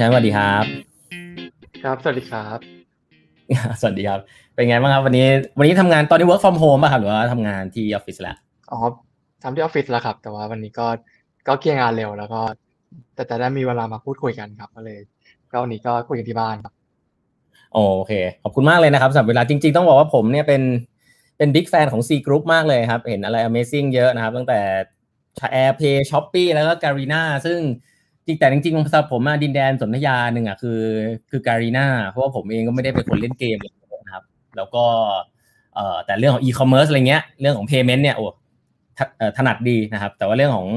ชายสวัสดีครับ ครับ สวัสดีครับ สวัสดีครับ เป็นไงบ้างครับ วันนี้ วันนี้ทำงานตอนนี้ work from home ป่ะครับ หรือว่าทำงานที่ออฟฟิศแล้ว อ๋อทำที่ออฟฟิศแล้วครับ แต่ว่าวันนี้ก็ ก็เคลียร์งานเร็วแล้วก็ แต่แต่ได้มีเวลามาพูดคุยกันครับ ก็เลย ก็วันนี้ก็คุยกันที่บ้านครับโอเค ขอบคุณมากเลยนะครับสำหรับเวลาจริง ๆ ต้องบอกว่าผมเนี่ยเป็น เป็นบิ๊กแฟนของ C Group มากเลยครับ เห็นอะไร Amazing เยอะนะครับ ตั้งแต่ AirPay Shopee แล้วก็ Garena ซึ่ง จริงแต่จริงๆสำหรับผมดินแดนสนธยาหนึ่งอะคือ คือ Garena เพราะว่าผมเองก็ไม่ได้เป็นคนเล่นเกมนะครับ แล้วก็เอ่อแต่เรื่องของ e-commerce อะไรเงี้ยเรื่องของ payment เนี่ยโอ้ถนัดดีนะครับ แต่ว่าเรื่องของ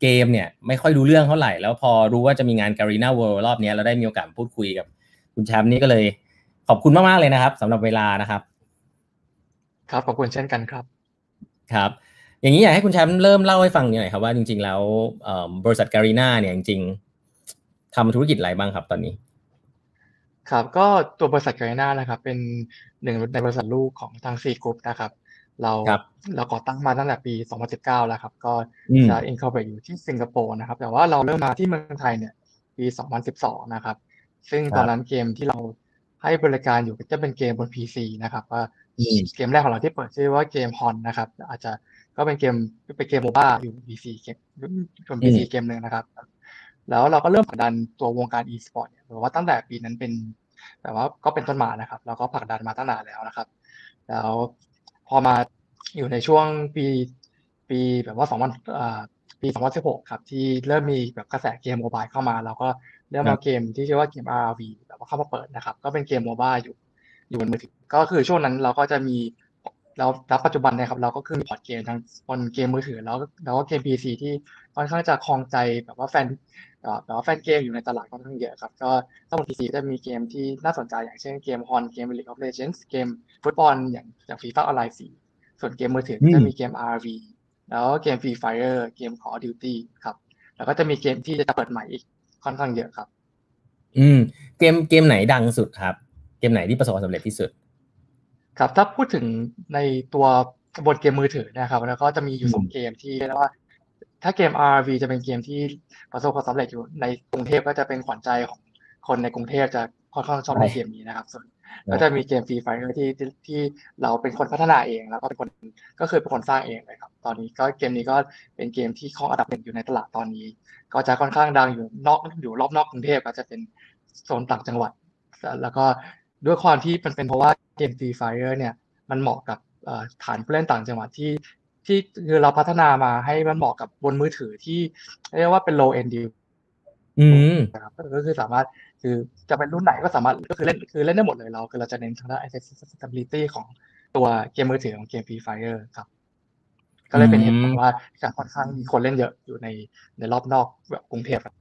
เกมเนี่ยไม่ค่อยรู้เรื่องเท่าไหร่ แล้วพอรู้ว่าจะมีงาน Garena World รอบนี้เราได้มีโอกาสพูดคุยกับคุณแชมป์นี่ก็เลย ขอบคุณมาก ๆ เลยนะครับสำหรับเวลานะครับ ครับขอบคุณเช่นกันครับครับ อย่างนี้อยากให้คุณแชมป์เริ่มเล่าให้ฟังหน่อยครับว่าจริง ๆ แล้วบริษัท Garena เนี่ยจริงๆทำธุรกิจอะไรบ้างครับตอนนี้ ครับก็ตัวบริษัท Garena นะครับ เป็นหนึ่งในบริษัทลูกของทาง Sea Group นะครับ เราเราก่อตั้งมาตั้งแต่ปี 2019 แล้วครับ ก็จะ incorporate อยู่ที่สิงคโปร์นะครับ แต่ว่าเราเริ่มมาที่เมืองไทยเนี่ย ปี 2012 นะครับ ซึ่งตอนนั้นเกมที่เราให้บริการอยู่จะเป็นเกมบน PC นะครับว่าเกมแรกของเราที่เปิดชื่อว่าเกมฮอนนะครับ อาจจะ ก็เป็นเกมเป็นเกมโมบ้าอยู่ PC เกมเป็น PC เกมหนึ่งนะครับ แล้วเราก็เริ่มผลักดันตัววงการ e-sport เนี่ยว่าตั้งแต่ปีนั้นเป็น แต่ว่าก็เป็นต้นมานะครับ เราก็ผลักดันมาตั้งนานแล้วนะครับ แล้วพอมาอยู่ในช่วงปีปีแบบว่า2000ปี2016ครับ ที่เริ่มมีแบบกระแสเกมโมบายเข้ามาเราก็เริ่มเอาเกมที่ชื่อว่าเกม RV แบบว่าเข้ามาเปิดนะครับ ก็เป็นเกม mobile อยู่อยู่บนมือถือก็คือช่วงนั้นเราก็จะมี เราณปัจจุบันนะครับเราก็คือมีพอร์ตเกมทั้งบนเกมมือถือ แล้วแล้วก็เกม PC ที่ค่อนข้างจะครองใจแบบว่าแฟนแบบว่าแฟนเกมอยู่ในตลาดค่อนข้างเยอะครับ ก็ถ้าบน PC จะมีเกมที่น่าสนใจอย่างเช่นเกม HoN เกม League of Legends เกมฟุตบอลอย่างอย่าง FIFA Online 4ส่วนเกมมือถือจะมีเกม RoV แล้วเกม Free Fire เกม Call of Duty ครับแล้วก็จะมีเกมที่จะเปิดใหม่อีกค่อนข้างเยอะครับ อืม เกมเกมไหนดังสุดครับ เกมไหนที่ประสบความสำเร็จที่สุด ครับถ้าพูดถึงในตัวบนเกมมือถือนะครับ แล้วก็จะมีอยู่สองเกมที่เรียกว่า ถ้าเกม RV จะเป็นเกมที่ประสบความสำเร็จอยู่ในกรุงเทพก็จะเป็นขวัญใจของคนในกรุงเทพจะค่อนข้างชอบเล่นเกมนี้นะครับ ส่วนก็จะมีเกมฟรีไฟที่ที่เราเป็นคนพัฒนาเองแล้วก็เป็นคนก็คือเป็นคนสร้างเองเลยครับ ตอนนี้ก็เกมนี้ก็เป็นเกมที่ครองอันดับหนึ่งอยู่ในตลาดตอนนี้ ก็จะค่อนข้างดังอยู่นอกอยู่รอบนอกกรุงเทพก็จะเป็นโซนต่างจังหวัด แล้วก็ ด้วยความที่มันเป็นเพราะว่าเกมฟรีไฟเนี่ยมันเหมาะกับฐานผู้เล่นต่างจังหวัดที่ที่คือเราพัฒนามาให้มันเหมาะกับบนมือถือที่เรียกว่าเป็น low end deal อืมครับก็คือสามารถคือจะเป็นรุ่นไหนก็สามารถก็คือเล่นคือเล่นได้หมดเลยเราคือเราจะเน้นทางด้าน accessibility ของตัวเกมมือถือของเกม Free Fire ครับ ก็เลยเป็นเหตุผลว่าการค่อนข้างมีคนเล่นเยอะอยู่ในในรอบนอกแบบกรุงเทพครับ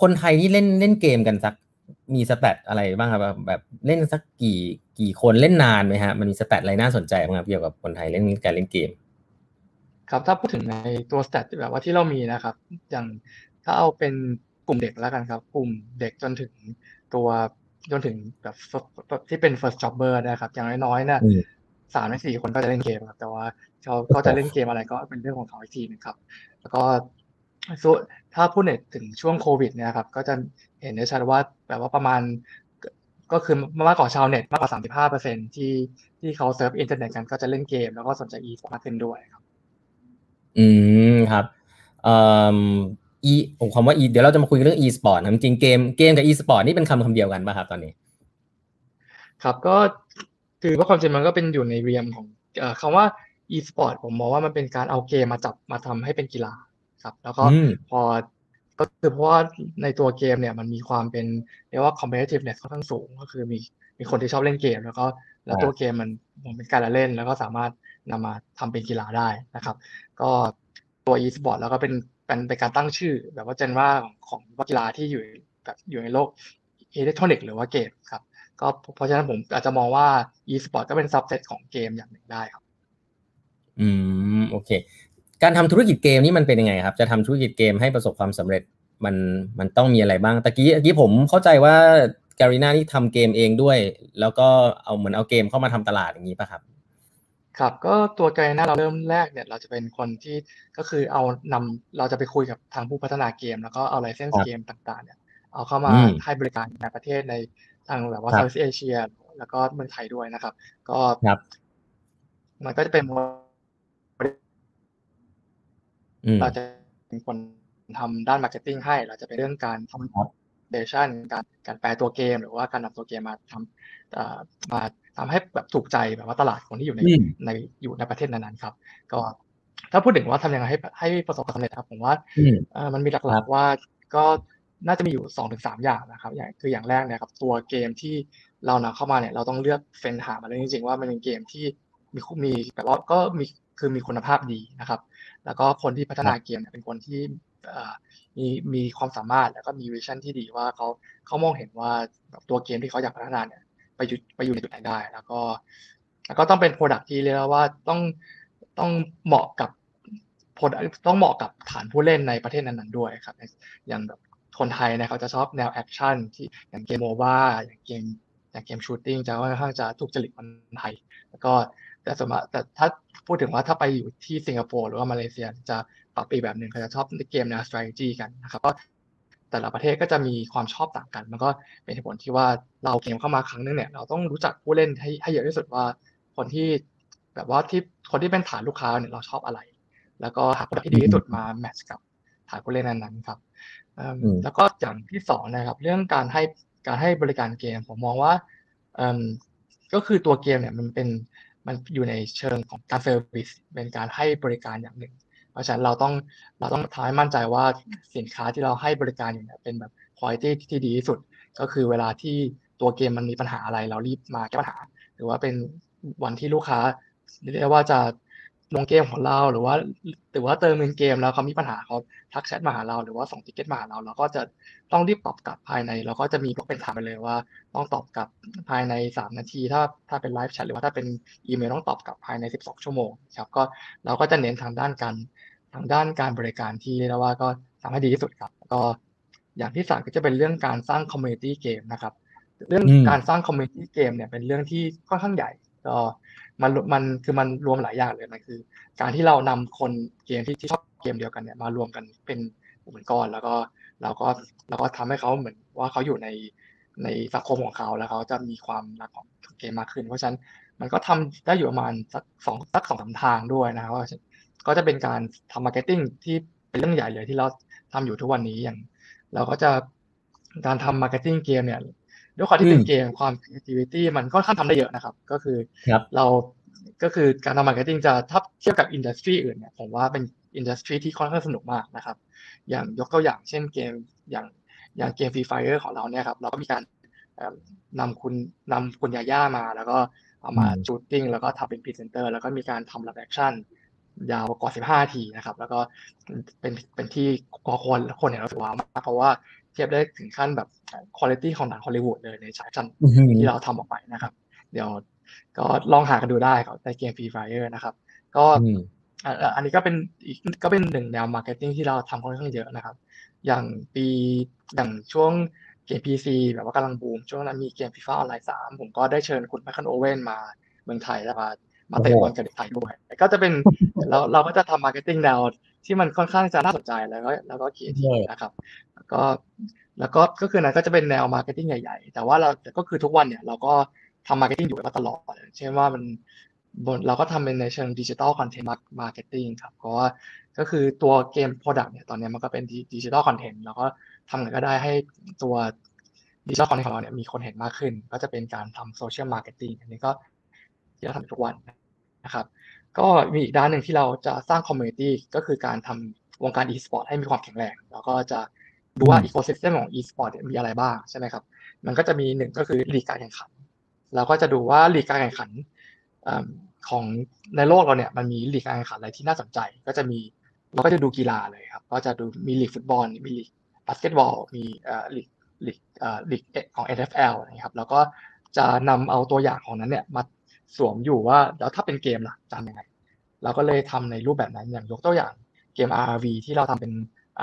คนไทยที่เล่นเล่นเกมกันสัก มีสแตทอะไรบ้างครับแบบเล่นสักกี่กี่คนเล่นนานไหมฮะมันมีสแตทอะไรน่าสนใจบ้างครับเกี่ยวกับคนไทยเล่นการเล่นเกม ครับถ้าพูดถึงในตัวสแตทแบบว่าที่เรามีนะครับ อย่างถ้าเอาเป็นกลุ่มเด็กแล้วกันครับ กลุ่มเด็กจนถึงตัวจนถึงแบบที่เป็น first jobber นะครับ อย่างน้อยๆเนี่ยสามในสี่คนก็จะเล่นเกมครับ แต่ว่าเขาเขาจะเล่นเกมอะไรก็เป็นเรื่องของเขาอีกทีนึงครับ แล้วก็ถ้าพูดถึงช่วงโควิดเนี่ยครับ ก็จะ เห็นได้ชัดว่าแบบว่าประมาณก็คือมากกว่าชาวเน็ตมากกว่าสามสิบห้าเปอร์เซ็นที่ที่เขา surf อินเทอร์เน็ตกันก็จะเล่นเกม แล้วก็สนใจอีสปอร์ตมากขึ้นด้วยครับ อืมครับเอ่อ e ผมคำว่า e เดี๋ยวเราจะมาคุยเรื่อง e sport นะจริงเกมเกมกับ e sport นี่เป็นคำคำเดียวกันป่ะครับตอนนี้ ครับก็คือว่าความจริงมันก็เป็นอยู่ในเรียมของคำว่า e sport ผมมองว่ามันเป็นการเอาเกมมาจับมาทำให้เป็นกีฬาครับ แล้วก็พอ ก็คือเพราะว่าในตัวเกมเนี่ยมันมีความเป็นเรียกว่า competitiveness ค่อนข้างสูง ก็คือมีมีคนที่ชอบเล่นเกม แล้วก็แล้วตัวเกมมันมันเป็นการละเล่น แล้วก็สามารถนำมาทำเป็นกีฬาได้นะครับ ก็ตัว e sport แล้วก็เป็นเป็นเป็นการตั้งชื่อ แบบว่าเจนว่าของกีฬาที่อยู่แบบอยู่ในโลกอิเล็กทรอนิกส์หรือว่าเกมครับก็เพราะฉะนั้นผมอาจจะมองว่า e-sport ก็เป็น subset ของเกมอย่างหนึ่งได้ครับ อืม โอเค การทำธุรกิจเกมนี่มันเป็นยังไงครับ จะทำธุรกิจเกมให้ประสบความสำเร็จมันมันต้องมีอะไรบ้างตะกี้ตะกี้ผมเข้าใจว่า Garena นี่ทำเกมเองด้วย แล้วก็เอาเหมือนเอาเกมเข้ามาทำตลาดอย่างนี้ป่ะครับ ครับก็ตัว Garena เราเริ่มแรกเนี่ย เราจะเป็นคนที่ก็คือเอานำเราจะไปคุยกับทางผู้พัฒนาเกม แล้วก็เอา license เกมต่าง ๆ เนี่ย เอาเข้ามาให้บริการในประเทศในทางแบบว่า South Asia แล้วก็เมืองไทยด้วยนะครับ ก็มันก็จะเป็น เราจะเป็นคนทำด้าน marketing ให้ เราจะเป็นเรื่องการทำเดชั่นการการแปลตัวเกม หรือว่าการนำตัวเกมมาทำมาทำให้แบบถูกใจแบบว่าตลาดคนที่อยู่ในในอยู่ในประเทศนั้นๆครับ ก็ถ้าพูดถึงว่าทำยังไงให้ให้ประสบความสำเร็จครับผมว่ามันมีหลักๆว่าก็น่าจะมีอยู่สองถึงสามอย่างนะครับอย่างคืออย่างแรกเนี่ยครับตัวเกมที่เรานำเข้ามาเนี่ยเราต้องเลือกเฟ้นหามาเลยจริงๆว่ามันเป็นเกมที่มีมีแบบว่าก็มีคือมีคุณภาพดีนะครับ แล้วก็คนที่พัฒนาเกมเนี่ยเป็นคนที่มีมีความสามารถแล้วก็มี vision ที่ดีว่าเขาเขามองเห็นว่าตัวเกมที่เขาอยากพัฒนาเนี่ยไปอยู่ไปอยู่ในจุดไหนได้ แล้วก็ แล้วก็ต้องเป็น product ที่เรียกว่าต้องต้องเหมาะกับต้องเหมาะกับฐานผู้เล่นในประเทศนั้นๆด้วยครับ อย่างแบบคนไทยเนี่ยเขาจะชอบแนว action ที่อย่างเกม MOBA อย่างเกมอย่างเกม shooting จะค่อนข้างจะถูกจริตคนไทย แล้วก็ แต่สมมติแต่ถ้าพูดถึงว่าถ้าไปอยู่ที่สิงคโปร์หรือว่ามาเลเซียจะปรับอีกแบบหนึ่งเขาจะชอบเกมแนว strategy กันนะครับก็แต่ละประเทศก็จะมีความชอบต่างกัน มันก็เป็นเหตุผลที่ว่าเราเกมเข้ามาครั้งนึงเนี่ย เราต้องรู้จักผู้เล่นให้ให้เยอะที่สุดว่าคนที่แบบว่าที่คนที่เป็นฐานลูกค้าเนี่ยเราชอบอะไร แล้วก็หาคนที่ดีที่สุดมาแมทช์กับฐานผู้เล่นนั้นๆครับแล้วก็อย่างที่สองนะครับ เรื่องการให้การให้บริการเกมผมมองว่าก็คือตัวเกมเนี่ยมันเป็น มันอยู่ในเชิงของการ service เป็นการให้บริการอย่างหนึ่ง เพราะฉะนั้นเราต้องเราต้องทำให้มั่นใจว่าสินค้าที่เราให้บริการอยู่เนี่ยเป็นแบบคุณภาพที่ดีที่สุด ก็คือเวลาที่ตัวเกมมันมีปัญหาอะไร เรารีบมาแก้ปัญหา หรือว่าเป็นวันที่ลูกค้าเรียกว่าจะ ลงเกมของเราหรือว่าหรือว่าเติมเงินเกมแล้วเขามีปัญหาเขาทักแชทมาหาเราหรือว่าส่ง ticket มาหาเราเราก็จะต้องรีบตอบกลับภายในเราก็จะมีบล็อกเป็น time ไปเลยว่า ต้องตอบกลับภายใน 3 นาที ถ้าถ้าเป็น live chat หรือว่าถ้าเป็นอีเมลต้องตอบกลับภายใน 12 ชั่วโมงครับก็เราก็จะเน้นทางด้านการทางด้านการบริการที่เรียกว่าก็ทำให้ดีที่สุดครับ ก็อย่างที่สามก็จะเป็นเรื่องการสร้าง community เกมนะครับเรื่องการสร้าง community เกมเนี่ยเป็นเรื่องที่ค่อนข้างใหญ่ก็ มันมันคือมันรวมหลายอย่างเลยมันคือ การที่เรานำคนเกมที่ชอบเกมเดียวกันเนี่ยมารวมกันเป็นเหมือนก้อน แล้วก็เราก็เราก็ทำให้เขาเหมือนว่าเขาอยู่ในในสังคมของเขาแล้วเขาจะมีความรักของเกมมากขึ้น เพราะฉะนั้นมันก็ทำได้อยู่ประมาณสักสองสักสองสามทางด้วยนะครับก็จะเป็นการทำ marketing ที่เป็นเรื่องใหญ่เลยที่เราทำอยู่ทุกวันนี้อย่าง เราก็จะการทำ marketing เกมเนี่ย ด้วยความที่เป็นเกมความ creativity มันก็ค่อนข้างทำได้เยอะนะครับ ก็คือเราก็คือการทำ marketing จะถ้าเทียบกับ industry อื่นเนี่ยผมว่าเป็น industry ที่ค่อนข้างสนุกมากนะครับ อย่างยกตัวอย่างเช่นเกมอย่างอย่างเกม Free Fire ของเราเนี่ยครับเราก็มีการนำคุณนำคุณญาญ่ามา แล้วก็เอามา shooting แล้วก็ทำเป็นพรีเซนเตอร์แล้วก็มีการทำ live action ยาวกว่า 15 นาทีนะครับ แล้วก็เป็นเป็นที่คนคนเห็นแล้วรู้สึกว้าวมากเพราะว่า เทียบได้ถึงขั้นแบบคุณภาพของหนังฮอลลีวูดเลยในฉากชันที่เราทำออกไปนะครับ เดี๋ยวก็ลองหากันดูได้ครับในเกม Free Fire นะครับ ก็อันนี้ก็เป็นอีกก็เป็นหนึ่งแนว marketing ที่เราทำค่อนข้างเยอะนะครับ อย่างปีอย่างช่วงเกม PC แบบว่ากำลังบูม ช่วงนั้นมีเกม FIFA Online สามผมก็ได้เชิญคุณ Michael Owen มาเมืองไทยแล้วมามาเตะบอลกับเด็กไทยด้วยก็จะเป็นเราเราก็จะทำ marketing แนว ที่มันค่อนข้างจะน่าสนใจแล้วก็แล้วก็เขียนนะครับ แล้วก็แล้วก็ก็คือนั้นก็จะเป็นแนว marketing ใหญ่ๆ แต่ว่าเราก็คือทุกวันเนี่ยเราก็ทำ marketing อยู่มาตลอดเช่นว่ามันบนเราก็ทำเป็นในเชิง digital content marketing ครับเพราะว่าก็คือตัวเกม product เนี่ยตอนนี้มันก็เป็น digital content แล้วก็ทำอะไรก็ได้ให้ตัว digital content ของเราเนี่ยมีคนเห็นมากขึ้น ก็จะเป็นการทำ social marketing อันนี้ก็ที่เราทำทุกวันนะครับ ก็มีอีกด้านหนึ่งที่เราจะสร้าง community ก็คือการทำวงการอีสปอร์ตให้มีความแข็งแรงแล้วก็จะดูว่า ecosystem ของอีสปอร์ตมีอะไรบ้างใช่ไหมครับ มันก็จะมีหนึ่งก็คือลีกการแข่งขันเราก็จะดูว่าลีกการแข่งขันของในโลกเราเนี่ยมันมีลีกการแข่งขันอะไรที่น่าสนใจ ก็จะมีเราก็จะดูกีฬาเลยครับ ก็จะดูมีลีกฟุตบอล มีลีกบาสเกตบอล มีลีกลีกลีกของ NFL นะครับ แล้วก็จะนำเอาตัวอย่างของนั้นเนี่ยมา สวมอยู่ว่าแล้วถ้าเป็นเกมล่ะจะยังไง เราก็เลยทำในรูปแบบนั้นอย่างยกตัวอย่างเกม RV ที่เราทำเป็น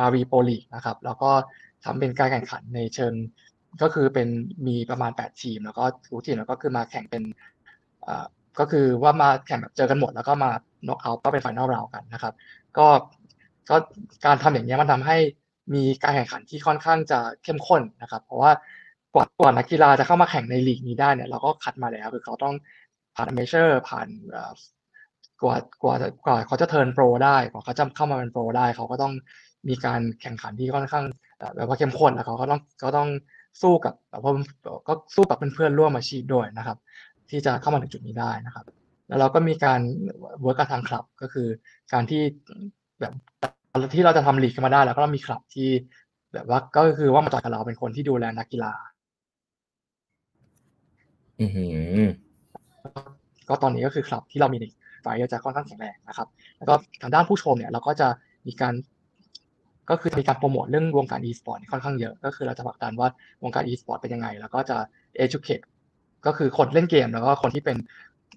RV Pro League นะครับ แล้วก็ทำเป็นการแข่งขันในเชิงก็คือเป็นมีประมาณ 8 ทีม แล้วก็ทุกทีมแล้วก็คือมาแข่งเป็นก็คือว่ามาแข่งแบบเจอกันหมด แล้วก็มาน็อกเอาท์ก็เป็นไฟนอลราวกันนะครับ ก็ก็การทำอย่างนี้มันทำให้มีการแข่งขันที่ค่อนข้างจะเข้มข้นนะครับ เพราะว่ากว่ากว่านักกีฬาจะเข้ามาแข่งในลีกนี้ได้เนี่ยเราก็คัดมาแล้วคือเขาต้อง ผ่าน major ผ่านกว่ากว่ากว่าเขาจะ turn pro ได้กว่าเขาจะเข้ามาเป็น pro ได้เขาก็ต้องมีการแข่งขันที่ค่อนข้างแบบว่าเข้มข้นแล้วเขาก็ต้องก็ต้องสู้กับแบบว่าก็สู้กับเพื่อนๆร่วมอาชีพด้วยนะครับ ที่จะเข้ามาถึงจุดนี้ได้นะครับ แล้วเราก็มีการ work กับทางคลับก็คือการที่แบบที่เราจะทำลีกขึ้นมาได้ แล้วก็มีคลับที่แบบว่าก็คือว่ามาจอยกับเราเป็นคนที่ดูแลนักกีฬา อือ ก็ตอนนี้ก็คือคลับที่เรามีไฟจะค่อนข้างแข็งแรงนะครับ แล้วก็ทางด้านผู้ชมเนี่ยเราก็จะมีการ ก็คือมีการโปรโมทเรื่องวงการ e-sport ค่อนข้างเยอะ ก็คือเราจะผลักดันว่าวงการ e-sport เป็นยังไง แล้วก็จะ educate ก็คือคนเล่นเกม แล้วก็คนที่เป็น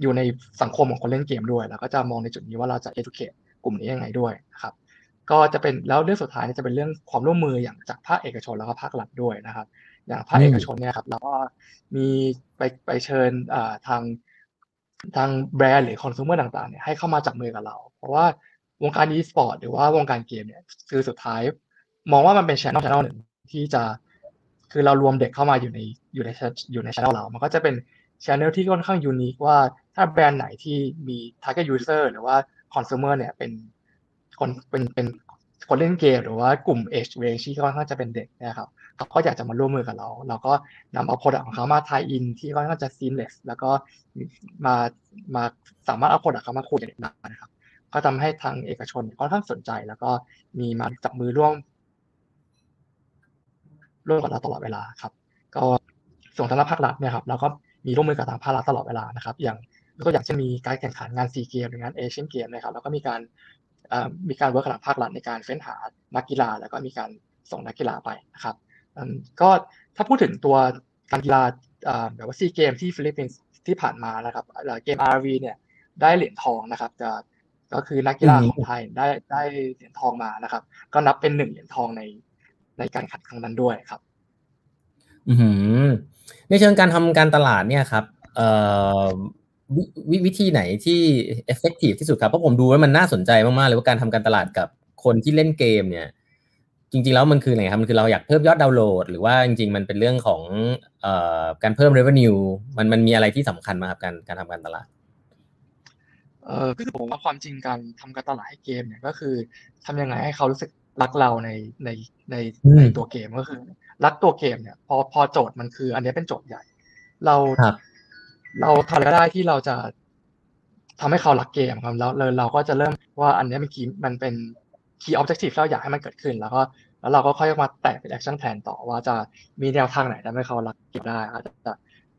อยู่ในสังคมของคนเล่นเกมด้วย แล้วก็จะมองในจุดนี้ว่าเราจะ educate กลุ่มนี้ยังไงด้วยนะครับก็จะเป็นแล้วเรื่องสุดท้ายจะเป็นเรื่องความร่วมมืออย่างจากภาคเอกชนแล้วก็ภาครัฐด้วยนะครับ อย่างภาคเอกชนเนี่ยครับเราก็มีไปไปเชิญทาง ทางแบรนด์หรือคอน sumer ต่างๆเนี่ยให้เข้ามาจับมือกับเรา เพราะว่าวงการ e-sport หรือว่าวงการเกมเนี่ยคือสุดท้าย มองว่ามันเป็นช่องช่องหนึ่งที่จะคือเรารวมเด็กเข้ามาอยู่ในอยู่ในอยู่ในช่องเรา มันก็จะเป็นช่องที่ค่อนข้างยูนิคว่าถ้าแบรนด์ไหนที่มี target user หรือว่า consumer เนี่ยเป็นคนเป็นเป็นคนเล่นเกม หรือว่ากลุ่ม age range ที่ค่อนข้างจะเป็นเด็กนะครับ เขาก็อยากจะมาร่วมมือกับเรา เราก็นำเอา product ของเขามาทายอินที่ค่อนข้าจะ seamless แล้วก็มามาสามารถเอา product เขามาคุยกันได้นะครับ ก็ทำให้ทางเอกชนค่อนข้างสนใจ แล้วก็มีมาจับมือร่วม ร่วมกับเราตลอดเวลาครับ ก็ส่วนทางภาครัฐเนี่ยครับเราก็มีร่วมมือกับทางภาครัฐตลอดเวลานะครับ อย่างก็อยากจะมีการแข่งขันงานซีเกมหรืองานเอเชียนเกมนะครับแล้วก็มีการมีการ work กับภาครัฐในการเฟ้นหานักกีฬา แล้วก็มีการส่งนักกีฬาไปนะครับ ก็ถ้าพูดถึงตัวการกีฬาแบบว่าซีเกมส์ที่ฟิลิปปินส์ที่ผ่านมานะครับเกม RV เนี่ยได้เหรียญทองนะครับจะก็คือนักกีฬาของไทยได้ได้เหรียญทองมานะครับ ก็นับเป็นหนึ่งเหรียญทองในในการแข่งขันครั้งนั้นด้วยครับ อืมในเชิงการทำการตลาดเนี่ยครับเอ่อววิธีไหนที่ effective ที่สุดครับเพราะผมดูว่ามันน่าสนใจมากๆเลยว่าการทำการตลาดกับคนที่เล่นเกมเนี่ย จริงๆแล้วมันคืออะไรครับมันคือเราอยากเพิ่มยอดดาวน์โหลด หรือว่าจริงๆมันเป็นเรื่องของเอ่อการเพิ่ม revenue มันมันมีอะไรที่สำคัญมาครับการการทำการตลาดเออคือผมว่าความจริงการทำการตลาดให้เกมเนี่ยก็คือทำยังไงให้เขารู้สึกรักเราในในในในตัวเกมก็คือ รักตัวเกมเนี่ยพอพอโจทย์มันคือ อันนี้เป็นโจทย์ใหญ่ เราเราทำอะไรก็ได้ที่เราจะทำให้เขารักเกมครับแล้วเลยเราก็จะเริ่มว่าอันนี้เป็น key มันเป็น key objective ที่เราอยากให้มันเกิดขึ้น แล้วก็แล้วเราก็ค่อยมาแตกเป็น action plan ต่อว่าจะมีแนวทางไหนทำให้เขารักเกมได้อาจจะ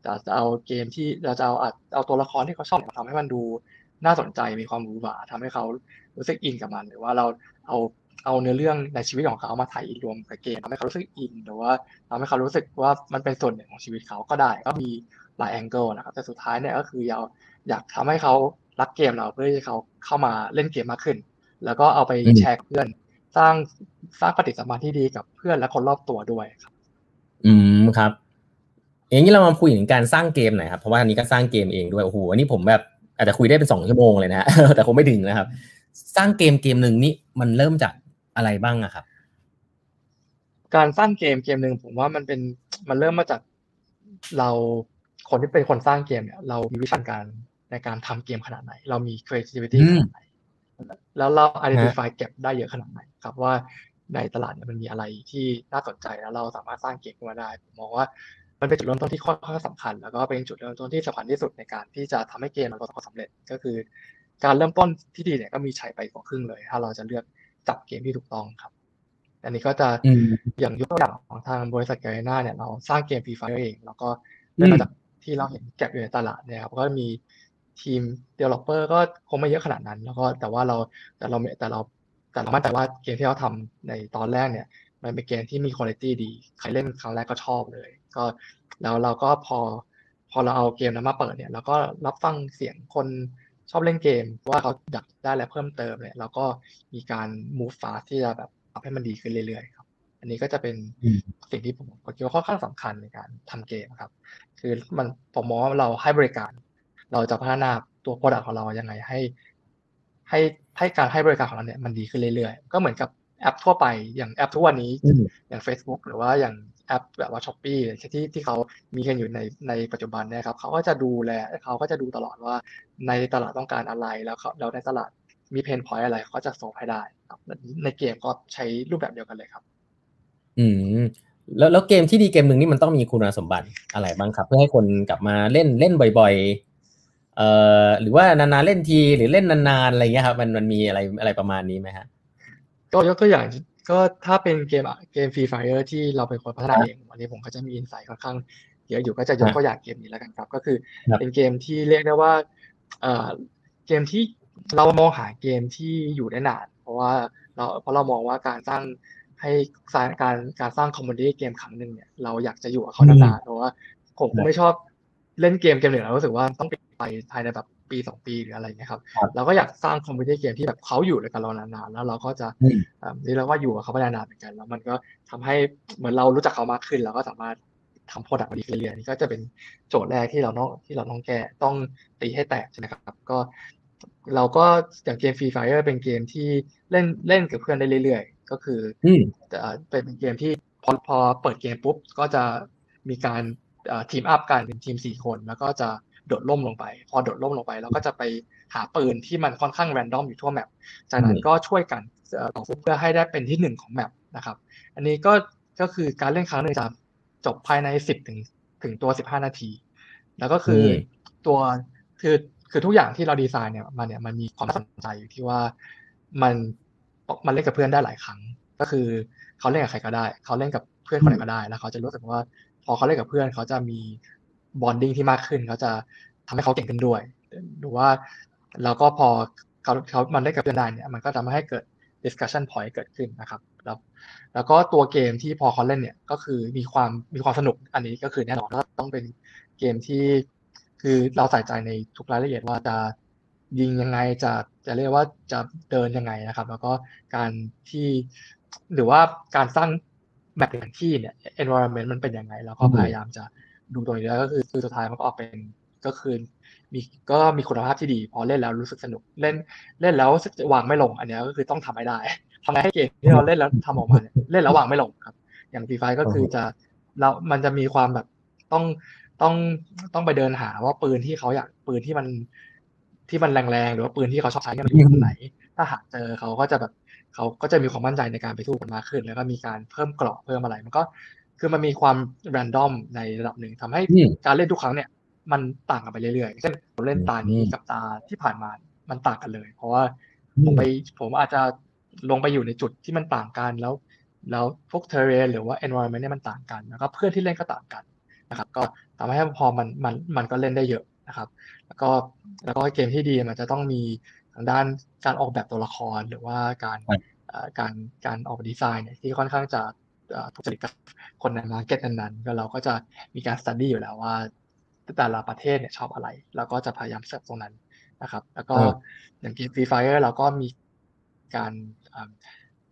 จะจะเอาเกมที่เราจะเอาเอาตัวละครที่เขาชอบมาทำให้มันดูน่าสนใจมีความหวือหวาทำให้เขารู้สึก in กับมัน หรือว่าเราเอาเอาเนื้อเรื่องในชีวิตของเขามา tie-in รวมกับเกมทำให้เขารู้สึก in หรือว่าทำให้เขารู้สึกว่ามันเป็นส่วนหนึ่งของชีวิตเขาก็ได้ ก็มีหลายแองเกิลนะครับแต่สุดท้ายเนี่ยก็คืออยากอยากทำให้เขารักเกมเราเพื่อให้เขาเข้ามาเล่นเกมมากขึ้น แล้วก็เอาไปแชร์เพื่อน สร้างสร้างปฏิสัมพันธ์ที่ดีกับเพื่อนและคนรอบตัวด้วยครับ อืมครับอย่างนี้เรามาคุยถึงการสร้างเกมหน่อยครับเพราะว่าอันนี้ก็สร้างเกมเองด้วยโอ้โหอันนี้ผมแบบอาจจะคุยได้เป็นสองชั่วโมงเลยนะฮะแต่คงไม่ถึงนะครับ สร้างเกมเกมหนึ่งนี่มันเริ่มจากอะไรบ้างอะครับ การสร้างเกมเกมหนึ่งผมว่ามันเป็นมันเริ่มมาจากเราคนที่เป็นคนสร้างเกมเนี่ย เรามีวิชาการในการทำเกมขนาดไหน เรามี creativity ขนาดไหน แล้วเรา identify เก็บได้เยอะขนาดไหนครับว่าในตลาดเนี่ยมันมีอะไรที่น่าสนใจแล้วเราสามารถสร้างเกมขึ้นมาได้ผมมองว่ามันเป็นจุดเริ่มต้นที่ค่อนข้างสำคัญ แล้วก็เป็นจุดเริ่มต้นที่สำคัญที่สุดในการที่จะทำให้เกมมันประสบความสำเร็จก็คือ การเริ่มต้นที่ดีเนี่ยก็มีใช้ไปกว่าครึ่งเลย ถ้าเราจะเลือกจับเกมที่ถูกต้องครับ อันนี้ก็จะอย่างยกตัวอย่างของทางบริษัทแกรนาเนี่ยเราสร้างเกมฟรีไฟเอง แล้วก็เริ่มจากที่เราเห็นแก็บอยู่ในตลาดเนี่ยครับก็มี ทีม developer ก็คงไม่เยอะขนาดนั้น แล้วก็แต่ว่าเราแต่เราแต่เราแต่เรามั่นใจว่าเกมที่เราทำในตอนแรกเนี่ย มันเป็นเกมที่มีคุณภาพดี ใครเล่นครั้งแรกก็ชอบเลย ก็แล้วเราก็พอพอเราเอาเกมนั้นมาเปิดเนี่ยเราก็รับฟังเสียงคนชอบเล่นเกมว่าเขาอยากได้อะไรเพิ่มเติมเนี่ยเราก็มีการ move fast ที่จะแบบทำให้มันดีขึ้นเรื่อยๆครับ อันนี้ก็จะเป็นสิ่งที่ผมคิดว่าค่อนข้างสำคัญในการทำเกมครับ คือมันผมมองว่าเราให้บริการ เราจะพัฒนาตัว product ของเรายังไงให้ ให้ให้การให้บริการของเราเนี่ยมันดีขึ้นเรื่อยๆ ก็เหมือนกับแอปทั่วไปอย่างแอปทุกวันนี้อย่าง Facebook หรือว่าอย่างแอปแบบว่า Shopee ที่ที่เขามีกันอยู่ในในปัจจุบันเนี่ยครับเขาก็จะดูแลเขาก็จะดูตลอดว่าในตลาดต้องการอะไรแล้วเขาเราในตลาดมี pain point อะไรเขาจะส่งให้ได้ครับในเกมก็ใช้รูปแบบเดียวกันเลยครับ อืมแล้วแล้วเกมที่ดีเกมหนึ่งนี่มันต้องมีคุณสมบัติอะไรบ้างครับ เพื่อให้คนกลับมาเล่นเล่นบ่อย ๆ เอ่อหรือว่านานๆเล่นทีหรือเล่นนานๆอะไรเงี้ยครับมันมันมีอะไรอะไรประมาณนี้ไหมฮะก็ยกตัวอย่างก็ถ้าเป็นเกมเกม Free Fire ที่เราเป็นคนพัฒนาเองวันนี้ผมก็จะมี insight ค่อนข้างเยอะอยู่ก็จะยกตัวอย่างเกมนี้แล้วกันครับ ก็คือเป็นเกมที่เรียกได้ว่าเอ่อเกมที่เรามองหาเกมที่อยู่ได้นาน เพราะว่าเราเพราะเรามองว่าการสร้างให้สร้างการการสร้าง community เกมครั้งหนึ่งเนี่ยเราอยากจะอยู่กับเขานานๆเพราะว่าผมไม่ชอบเล่นเกมเกมหนึ่งแล้วรู้สึกว่าต้อง ไปภายในแบบปีสองปีหรืออะไรเงี้ยครับเราก็อยากสร้าง community เกมที่แบบเขาอยู่กับเรานานๆแล้วเราก็จะนี่เราว่าอยู่กับเขาไปนานๆเหมือนกันแล้วมันก็ทำให้เหมือนเรารู้จักเขามากขึ้นเราก็สามารถทำ product ดีขึ้นเรื่อยๆนี่ก็จะเป็นโจทย์แรกที่เราต้องที่เราต้องแก้ต้องตีให้แตกใช่ไหมครับ ก็เราก็อย่างเกม Free Fire เป็นเกมที่เล่นเล่นกับเพื่อนได้เรื่อยๆ ก็คือจะเป็นเกมที่พอพอเปิดเกมปุ๊บก็จะมีการ team up กันเป็นทีมสี่คนแล้วก็จะ โดดล่มลงไป พอโดดล่มลงไปเราก็จะไปหาปืนที่มันค่อนข้างแรนดอมอยู่ทั่วแมปจากนั้นก็ช่วยกันต่อสู้เพื่อให้ได้เป็นที่หนึ่งของแมปนะครับ อันนี้ก็ก็คือการเล่นครั้งหนึ่งจะจบภายในสิบถึงถึงตัวสิบห้านาที แล้วก็คือตัวคือคือทุกอย่างที่เราดีไซน์เนี่ยมันเนี่ยมันมีความน่าสนใจอยู่ที่ว่ามันมันเล่นกับเพื่อนได้หลายครั้ง ก็คือเขาเล่นกับใครก็ได้ เขาเล่นกับเพื่อนคนไหนก็ได้แล้วเขาจะรู้สึกว่า พอเขาเล่นกับเพื่อนเขาจะมี บอนดิ้งที่มากขึ้นเขาจะทำให้เขาเก่งขึ้นด้วยหรือว่าเราก็พอเขาเขามันได้กับเพื่อนได้เนี่ยมันก็ทำให้เกิด discussion point เกิดขึ้นนะครับ แล้วแล้วก็ตัวเกมที่พอเขาเล่นเนี่ยก็คือมีความมีความสนุกอันนี้ก็คือแน่นอนต้องเป็นเกมที่คือเราใส่ใจในทุกรายละเอียดว่าจะยิงยังไงจะจะเรียกว่าจะเดินยังไงนะครับ แล้วก็การที่หรือว่าการสร้างแมปแผนที่เนี่ย environment มันเป็นยังไง แล้วก็พยายามจะ ดูตรงนี้แล้วก็คือคือสุดท้ายมันก็ออกเป็นก็คือมีก็มีคุณภาพที่ดี พอเล่นแล้วรู้สึกสนุกเล่นเล่นแล้ววางไม่ลง อันนี้ก็คือต้องทำให้ได้ทำให้เกมที่เราเล่นแล้วทำออกมาเล่นแล้ววางไม่ลงครับ อย่างฟีไฟก็คือจะเรามันจะมีความแบบต้องต้องต้องไปเดินหาว่าปืนที่เขาอยากปืนที่มันที่มันแรงๆหรือว่าปืนที่เขาชอบใช้เนี่ยมันอยู่ตรงไหน ถ้าหากเจอเขาก็จะแบบเขาก็จะมีความมั่นใจในการไปสู้กันมากขึ้น แล้วก็มีการเพิ่มเกราะเพิ่มอะไร มันก็ คือมันมีความแรนดอมในระดับหนึ่งทำให้การเล่นทุกครั้งเนี่ย มันต่างกันไปเรื่อยๆเช่นผมเล่นตานี้กับตาที่ผ่านมามันต่างกันเลย เพราะว่าผมไปผมอาจจะลงไปอยู่ในจุดที่มันต่างกันแล้ว แล้วพวกเทเรนหรือว่า environment เนี่ยมันต่างกันแล้วก็เพื่อนที่เล่นก็ต่างกันนะครับ ก็ทำให้พอมันมันมันก็เล่นได้เยอะนะครับ แล้วก็แล้วก็เกมที่ดีมันจะต้องมีทางด้านการออกแบบตัวละครหรือว่าการการการออกดีไซน์เนี่ยที่ค่อนข้างจะ ถูกจริตกับคนใน market นั้นๆก็เราก็จะมีการ study อยู่แล้วว่าแต่ละประเทศเนี่ยชอบอะไร แล้วก็จะพยายามเสิร์ฟตรงนั้นนะครับ แล้วก็อย่างเกม Free Fire เราก็มีการ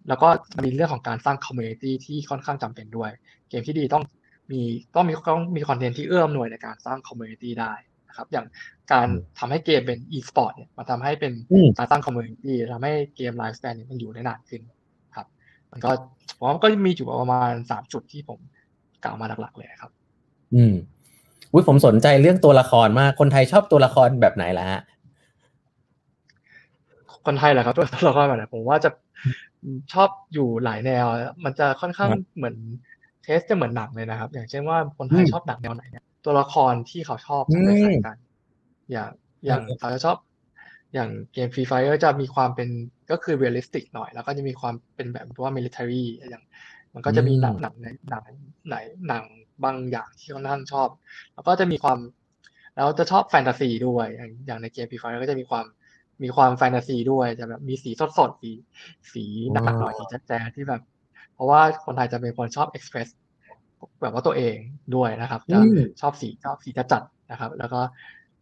แล้วก็มีเรื่องของการสร้าง community ที่ค่อนข้างจำเป็นด้วย เกมที่ดีต้องมีต้องมีต้องมี content ที่เอื้ออำนวยในการสร้าง community ได้นะครับ อย่างการทำให้เกมเป็น e-sport เนี่ยมันทำให้เป็นการสร้าง community ทำให้เกมไลฟ์สไตล์เนี่ยมันอยู่ได้นานขึ้นครับ มันก็ผมว่าก็มีอยู่ประมาณสามจุดที่ผมกล่าวมาหลักๆเลยครับ อืมอุ้ยผมสนใจเรื่องตัวละครมาก คนไทยชอบตัวละครแบบไหนล่ะฮะ คนไทยแหละครับตัวละครแบบไหนผมว่าจะชอบอยู่หลายแนว มันจะค่อนข้างเหมือน taste จะเหมือนหนังเลยนะครับ อย่างเช่นว่าคนไทยชอบหนังแนวไหนเนี่ยตัวละครที่เขาชอบจะไม่คล้ายกัน อย่างอย่างเขาจะชอบ อย่างเกม Free Fire ก็จะมีความเป็นก็คือ realistic หน่อย แล้วก็จะมีความเป็นแบบว่า military อย่าง มันก็จะมีหนังหนังในหนังไหนหนังบางอย่างที่เขาท่านชอบ แล้วก็จะมีความ แล้วจะชอบแฟนตาซีด้วยอย่างในเกม Free Fire ก็จะมีความมีความแฟนตาซีด้วยจะแบบมีสีสดสดสีสีหนักๆหน่อยสีแจ๊ดที่แบบ เพราะว่าคนไทยจะเป็นคนชอบ express แบบว่าตัวเองด้วยนะครับจะชอบสีชอบสีจัดนะครับ แล้วก็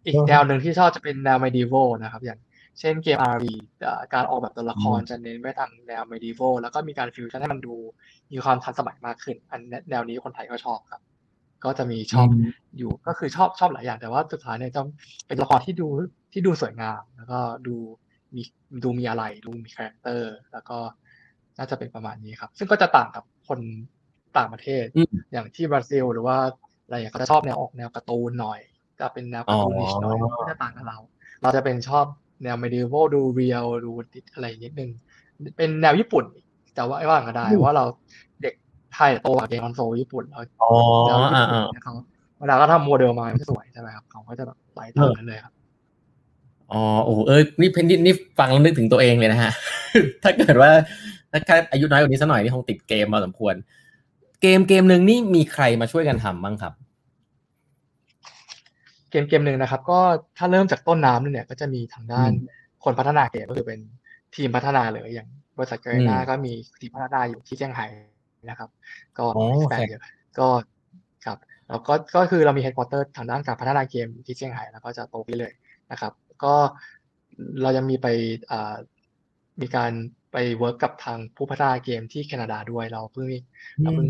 อีกแนวหนึ่งที่ชอบจะเป็นแนว medieval นะครับ อย่างเช่นเกม RV การออกแบบตัวละครจะเน้นไปทางแนว medieval แล้วก็มีการฟิวชั่นให้มันดูมีความทันสมัยมากขึ้น อันแนวนี้คนไทยก็ชอบครับ ก็จะมีชอบอยู่ก็คือชอบชอบหลายอย่างแต่ว่าสุดท้ายเนี่ยจะเป็นละครที่ดูที่ดูสวยงาม แล้วก็ดูมีดูมีอะไรดูมี character แล้วก็น่าจะเป็นประมาณนี้ครับ ซึ่งก็จะต่างกับคนต่างประเทศ อย่างที่บราซิล หรือว่าอะไรอย่างเขาจะชอบแนวออกแนวการ์ตูนหน่อย จะเป็นแนว cartoonish หน่อยก็จะต่างกับเรา เราจะเป็นชอบแนว medieval ดู real ดูอะไรนิดนึง เป็นแนวญี่ปุ่น แต่ว่าไอ้ว่าก็ได้ว่าเราเด็กไทยโตกับเกมคอนโซลญี่ปุ่นเราแนวญี่ปุ่นเขาเวลาก็ทำโมเดลมาสวยใช่ไหมครับเขาก็จะแบบไหลตามนั้นเลยครับอ๋อโอ้เออนี่เพนนี่นี่ฟังแล้วนึกถึงตัวเองเลยนะฮะ ถ้าเกิดว่าถ้าแค่อายุน้อยกว่านี้สักหน่อยนี่คงติดเกมมาสมควร เกมเกมหนึ่งนี่มีใครมาช่วยกันทำบ้างครับเกมเกมหนึ่งนะครับ ก็ถ้าเริ่มจากต้นน้ำเนี่ยก็จะมีทางด้านคนพัฒนาเกมก็คือเป็นทีมพัฒนาเลยอย่างบริษัท Garena ก็มีทีมพัฒนาอยู่ที่เซี่ยงไฮ้นะครับ ก็แปลเยอะก็ครับแล้วก็ก็คือเรามี headquarter ทางด้านการพัฒนาเกมที่เซี่ยงไฮ้แล้วก็จะโตไปเลยนะครับ ก็เรายังมีไปมีการไป work กับทางผู้พัฒนาเกมที่แคนาดาด้วยเราเพิ่งเราเพิ่ง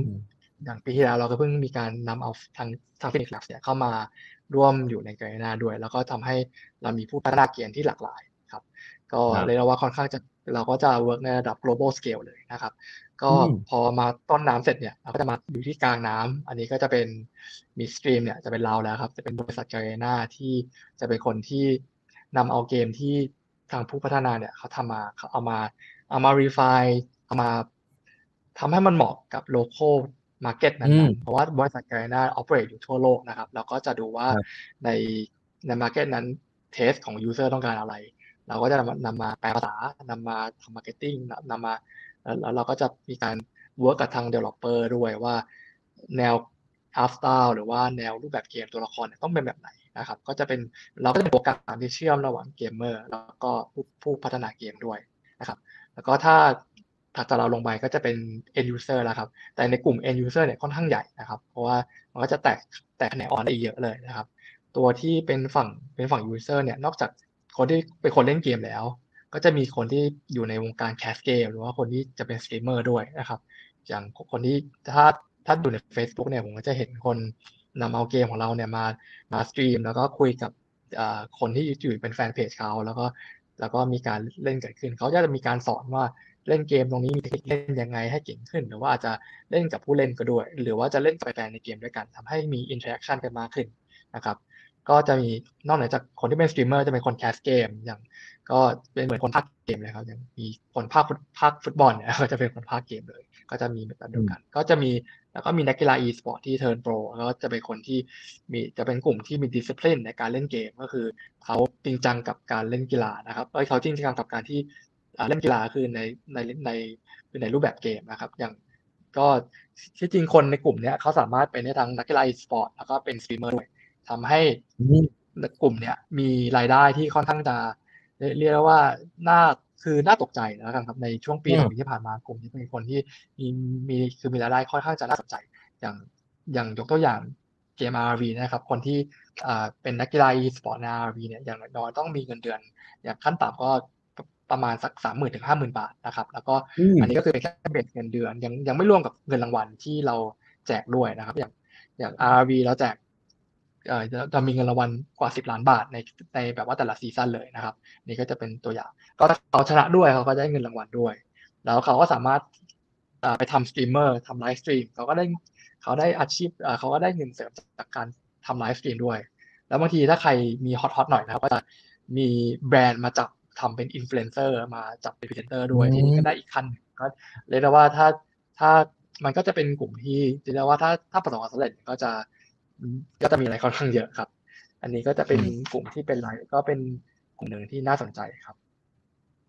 อย่างปีที่แล้วเราก็เพิ่งมีการนำเอาทางทาง Phoenix Labs เนี่ยเข้ามา ร่วมอยู่ใน Garena ด้วย แล้วก็ทำให้เรามีผู้พัฒนาเกมที่หลากหลายครับ ก็เลยเราว่าค่อนข้างจะเราก็จะ work ในระดับ global scale เลยนะครับ ก็พอมาต้นน้ำเสร็จเนี่ยเราก็จะมาอยู่ที่กลางน้ำอันนี้ก็จะเป็น midstream เนี่ยจะเป็นเราแล้วครับ จะเป็นบริษัท Garena ที่จะเป็นคนที่นำเอาเกมที่ทางผู้พัฒนาเนี่ยเขาทำมาเขาเอามาเอามา refine เอามาทำให้มันเหมาะกับ local market นั้นๆเพราะว่าบริษัทแกรนา operate อยู่ทั่วโลกนะครับแล้วก็จะดูว่าในใน market นั้น taste ของ user ต้องการอะไร เราก็จะนำมาแปลภาษานำมาทำ marketing นำมาแล้วเราก็จะมีการ work กับทาง developer ด้วยว่าแนว art style หรือว่าแนวรูปแบบเกมตัวละครต้องเป็นแบบไหนนะครับ ก็จะเป็นเราก็จะเป็นตัวกลางที่เชื่อมระหว่างเกมเมอร์แล้วก็ผู้ผู้พัฒนาเกมด้วยนะครับ แล้วก็ถ้า ถัดจากเราลงไปก็จะเป็น end user แล้วครับ แต่ในกลุ่ม end user เนี่ยค่อนข้างใหญ่นะครับ เพราะว่ามันก็จะแตกแตกแขนงออกได้เยอะเลยนะครับ ตัวที่เป็นฝั่งเป็นฝั่ง user เนี่ย นอกจากคนที่เป็นคนเล่นเกมแล้ว ก็จะมีคนที่อยู่ในวงการ cast เกมหรือว่าคนที่จะเป็นสตรีมเมอร์ด้วยนะครับ อย่างคนที่ถ้าถ้าดูใน Facebook เนี่ยผมก็จะเห็นคนนำเอาเกมของเราเนี่ยมามา stream แล้วก็คุยกับคนที่อยู่เป็นแฟนเพจเขาแล้วก็แล้วก็มีการเล่นเกิดขึ้น เขาจะมีการสอนว่า เล่นเกมตรงนี้มีเทคนิคเล่นยังไงให้เก่งขึ้น หรือว่าอาจจะเล่นกับผู้เล่นก็ด้วย หรือว่าจะเล่นกับแฟนในเกมด้วยกันทำให้มี interaction กันมากขึ้นนะครับก็จะมีนอกเหนือจากคนที่เป็นสตรีมเมอร์จะเป็นคน cast เกมอย่าง ก็เป็นเหมือนคนพากย์เกมเลยครับอย่างมีคนพากย์พากย์ฟุตบอลเนี่ยก็จะเป็นคนพากย์เกมเลย ก็จะมีแบบเดียวกัน ก็จะมีแล้วก็มีนักกีฬา e-sport ที่ turn pro แล้วก็จะเป็นคนที่มีจะเป็นกลุ่มที่มีดิสซิ p ลินในการเล่นเกมก็คือเขาจริงจังกับการเล่นกีฬานะครับเขาจริงจังกับการที่ เล่นกีฬาคือในในในคือในรูปแบบเกมนะครับ อย่างก็ที่จริงคนในกลุ่มนี้เขาสามารถเป็นทั้งนักกีฬา e-sport แล้วก็เป็นสตรีมเมอร์ด้วยทำให้กลุ่มเนี้ยมีรายได้ที่ค่อนข้างจะเรียกว่าน่าคือน่าตกใจนะครับในช่วงปีสองปีที่ผ่านมากลุ่มนี้เป็นคนที่มีมีคือมีรายได้ค่อนข้างจะน่าสนใจอย่างอย่างยกตัวอย่างเกม RV นะครับ คนที่เป็นนักกีฬา e-sport ใน RV เนี่ยอย่างน้อยต้องมีเงินเดือน อย่างขั้นต่ำก็ ประมาณสักสามหมื่นถึงห้าหมื่นบาทนะครับ แล้วก็อันนี้ก็คือเป็นแค่เบ็ดเงินเดือน ยังยังไม่รวมกับเงินรางวัลที่เราแจกด้วยนะครับ อย่างอย่าง RV เราแจกจะมีเงินรางวัลกว่า 10 ล้านบาทในในแบบว่าแต่ละซีซั่นเลยนะครับ นี่ก็จะเป็นตัวอย่าง ก็เขาชนะด้วยเขาก็ได้เงินรางวัลด้วย แล้วเขาก็สามารถไปทำสตรีมเมอร์ทำ live stream เขาก็ได้เขาได้อาชีพเขาก็ได้เงินเสริมจากการทำ live stream ด้วย แล้วบางทีถ้าใครมี hot hot หน่อยนะครับก็จะมีแบรนด์มาจับ ทำเป็นอินฟลูเอนเซอร์มาจับเป็นพรีเซนเตอร์ด้วยทีนี้ก็ได้อีกขั้นก็เรียกได้ว่าถ้าถ้ามันก็จะเป็นกลุ่มที่เรียกได้ว่าถ้าถ้าประสบความสำเร็จก็จะก็จะมีอะไรค่อนข้างเยอะครับ อันนี้ก็จะเป็นกลุ่มที่เป็นไลก็เป็นกลุ่มหนึ่งที่น่าสนใจครับ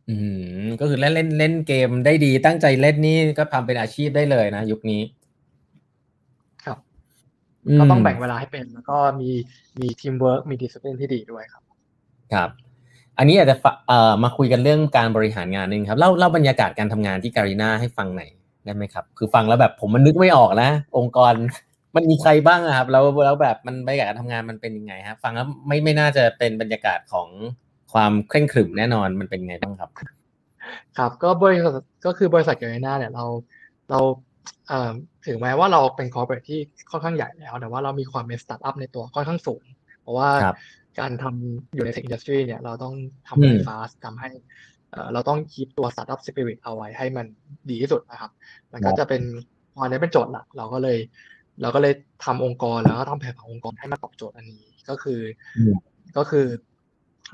อืมก็คือเล่นเล่นเล่นเกมได้ดีตั้งใจเล่นนี่ก็ทำเป็นอาชีพได้เลยนะ ยุคนี้ ครับก็ต้องแบ่งเวลาให้เป็น แล้วก็มีมีทีมเวิร์กมี discipline ที่ดีด้วยครับ ครับ อันนี้อาจจะเอ่อมาคุยกันเรื่องการบริหารงานนึงครับเล่าเล่าบรรยากาศการทำงานที่ Garena ให้ฟังหน่อยได้ไหมครับ คือฟังแล้วแบบผมมันนึกไม่ออกนะ องค์กรมันมีใครบ้างครับแล้วแล้วแบบมันบรรยากาศทำงานมันเป็นยังไงครับฟังแล้วไม่ไม่น่าจะเป็นบรรยากาศของความเคร่งขรึมแน่นอนมันเป็นไงบ้างครับ ครับ ก็บริษัทก็คือบริษัท Garena เนี่ยเราเราถึงแม้ว่าเราเป็น corporate ที่ค่อนข้างใหญ่แล้ว แต่ว่าเรามีความเป็นสตาร์ทอัพในตัวค่อนข้างสูง เพราะว่า การทำอยู่ใน tech industry เนี่ยเราต้องทำให้ fast ทำให้เราต้อง keep ตัว startup spirit เอาไว้ให้มันดีที่สุดนะครับ มันก็จะเป็นพอนี้เป็นโจทย์หลักเราก็เลย เราก็เลยทำองค์กรแล้วก็ทำแผนขององค์กรให้มาตอบโจทย์อันนี้ก็คือก็คือ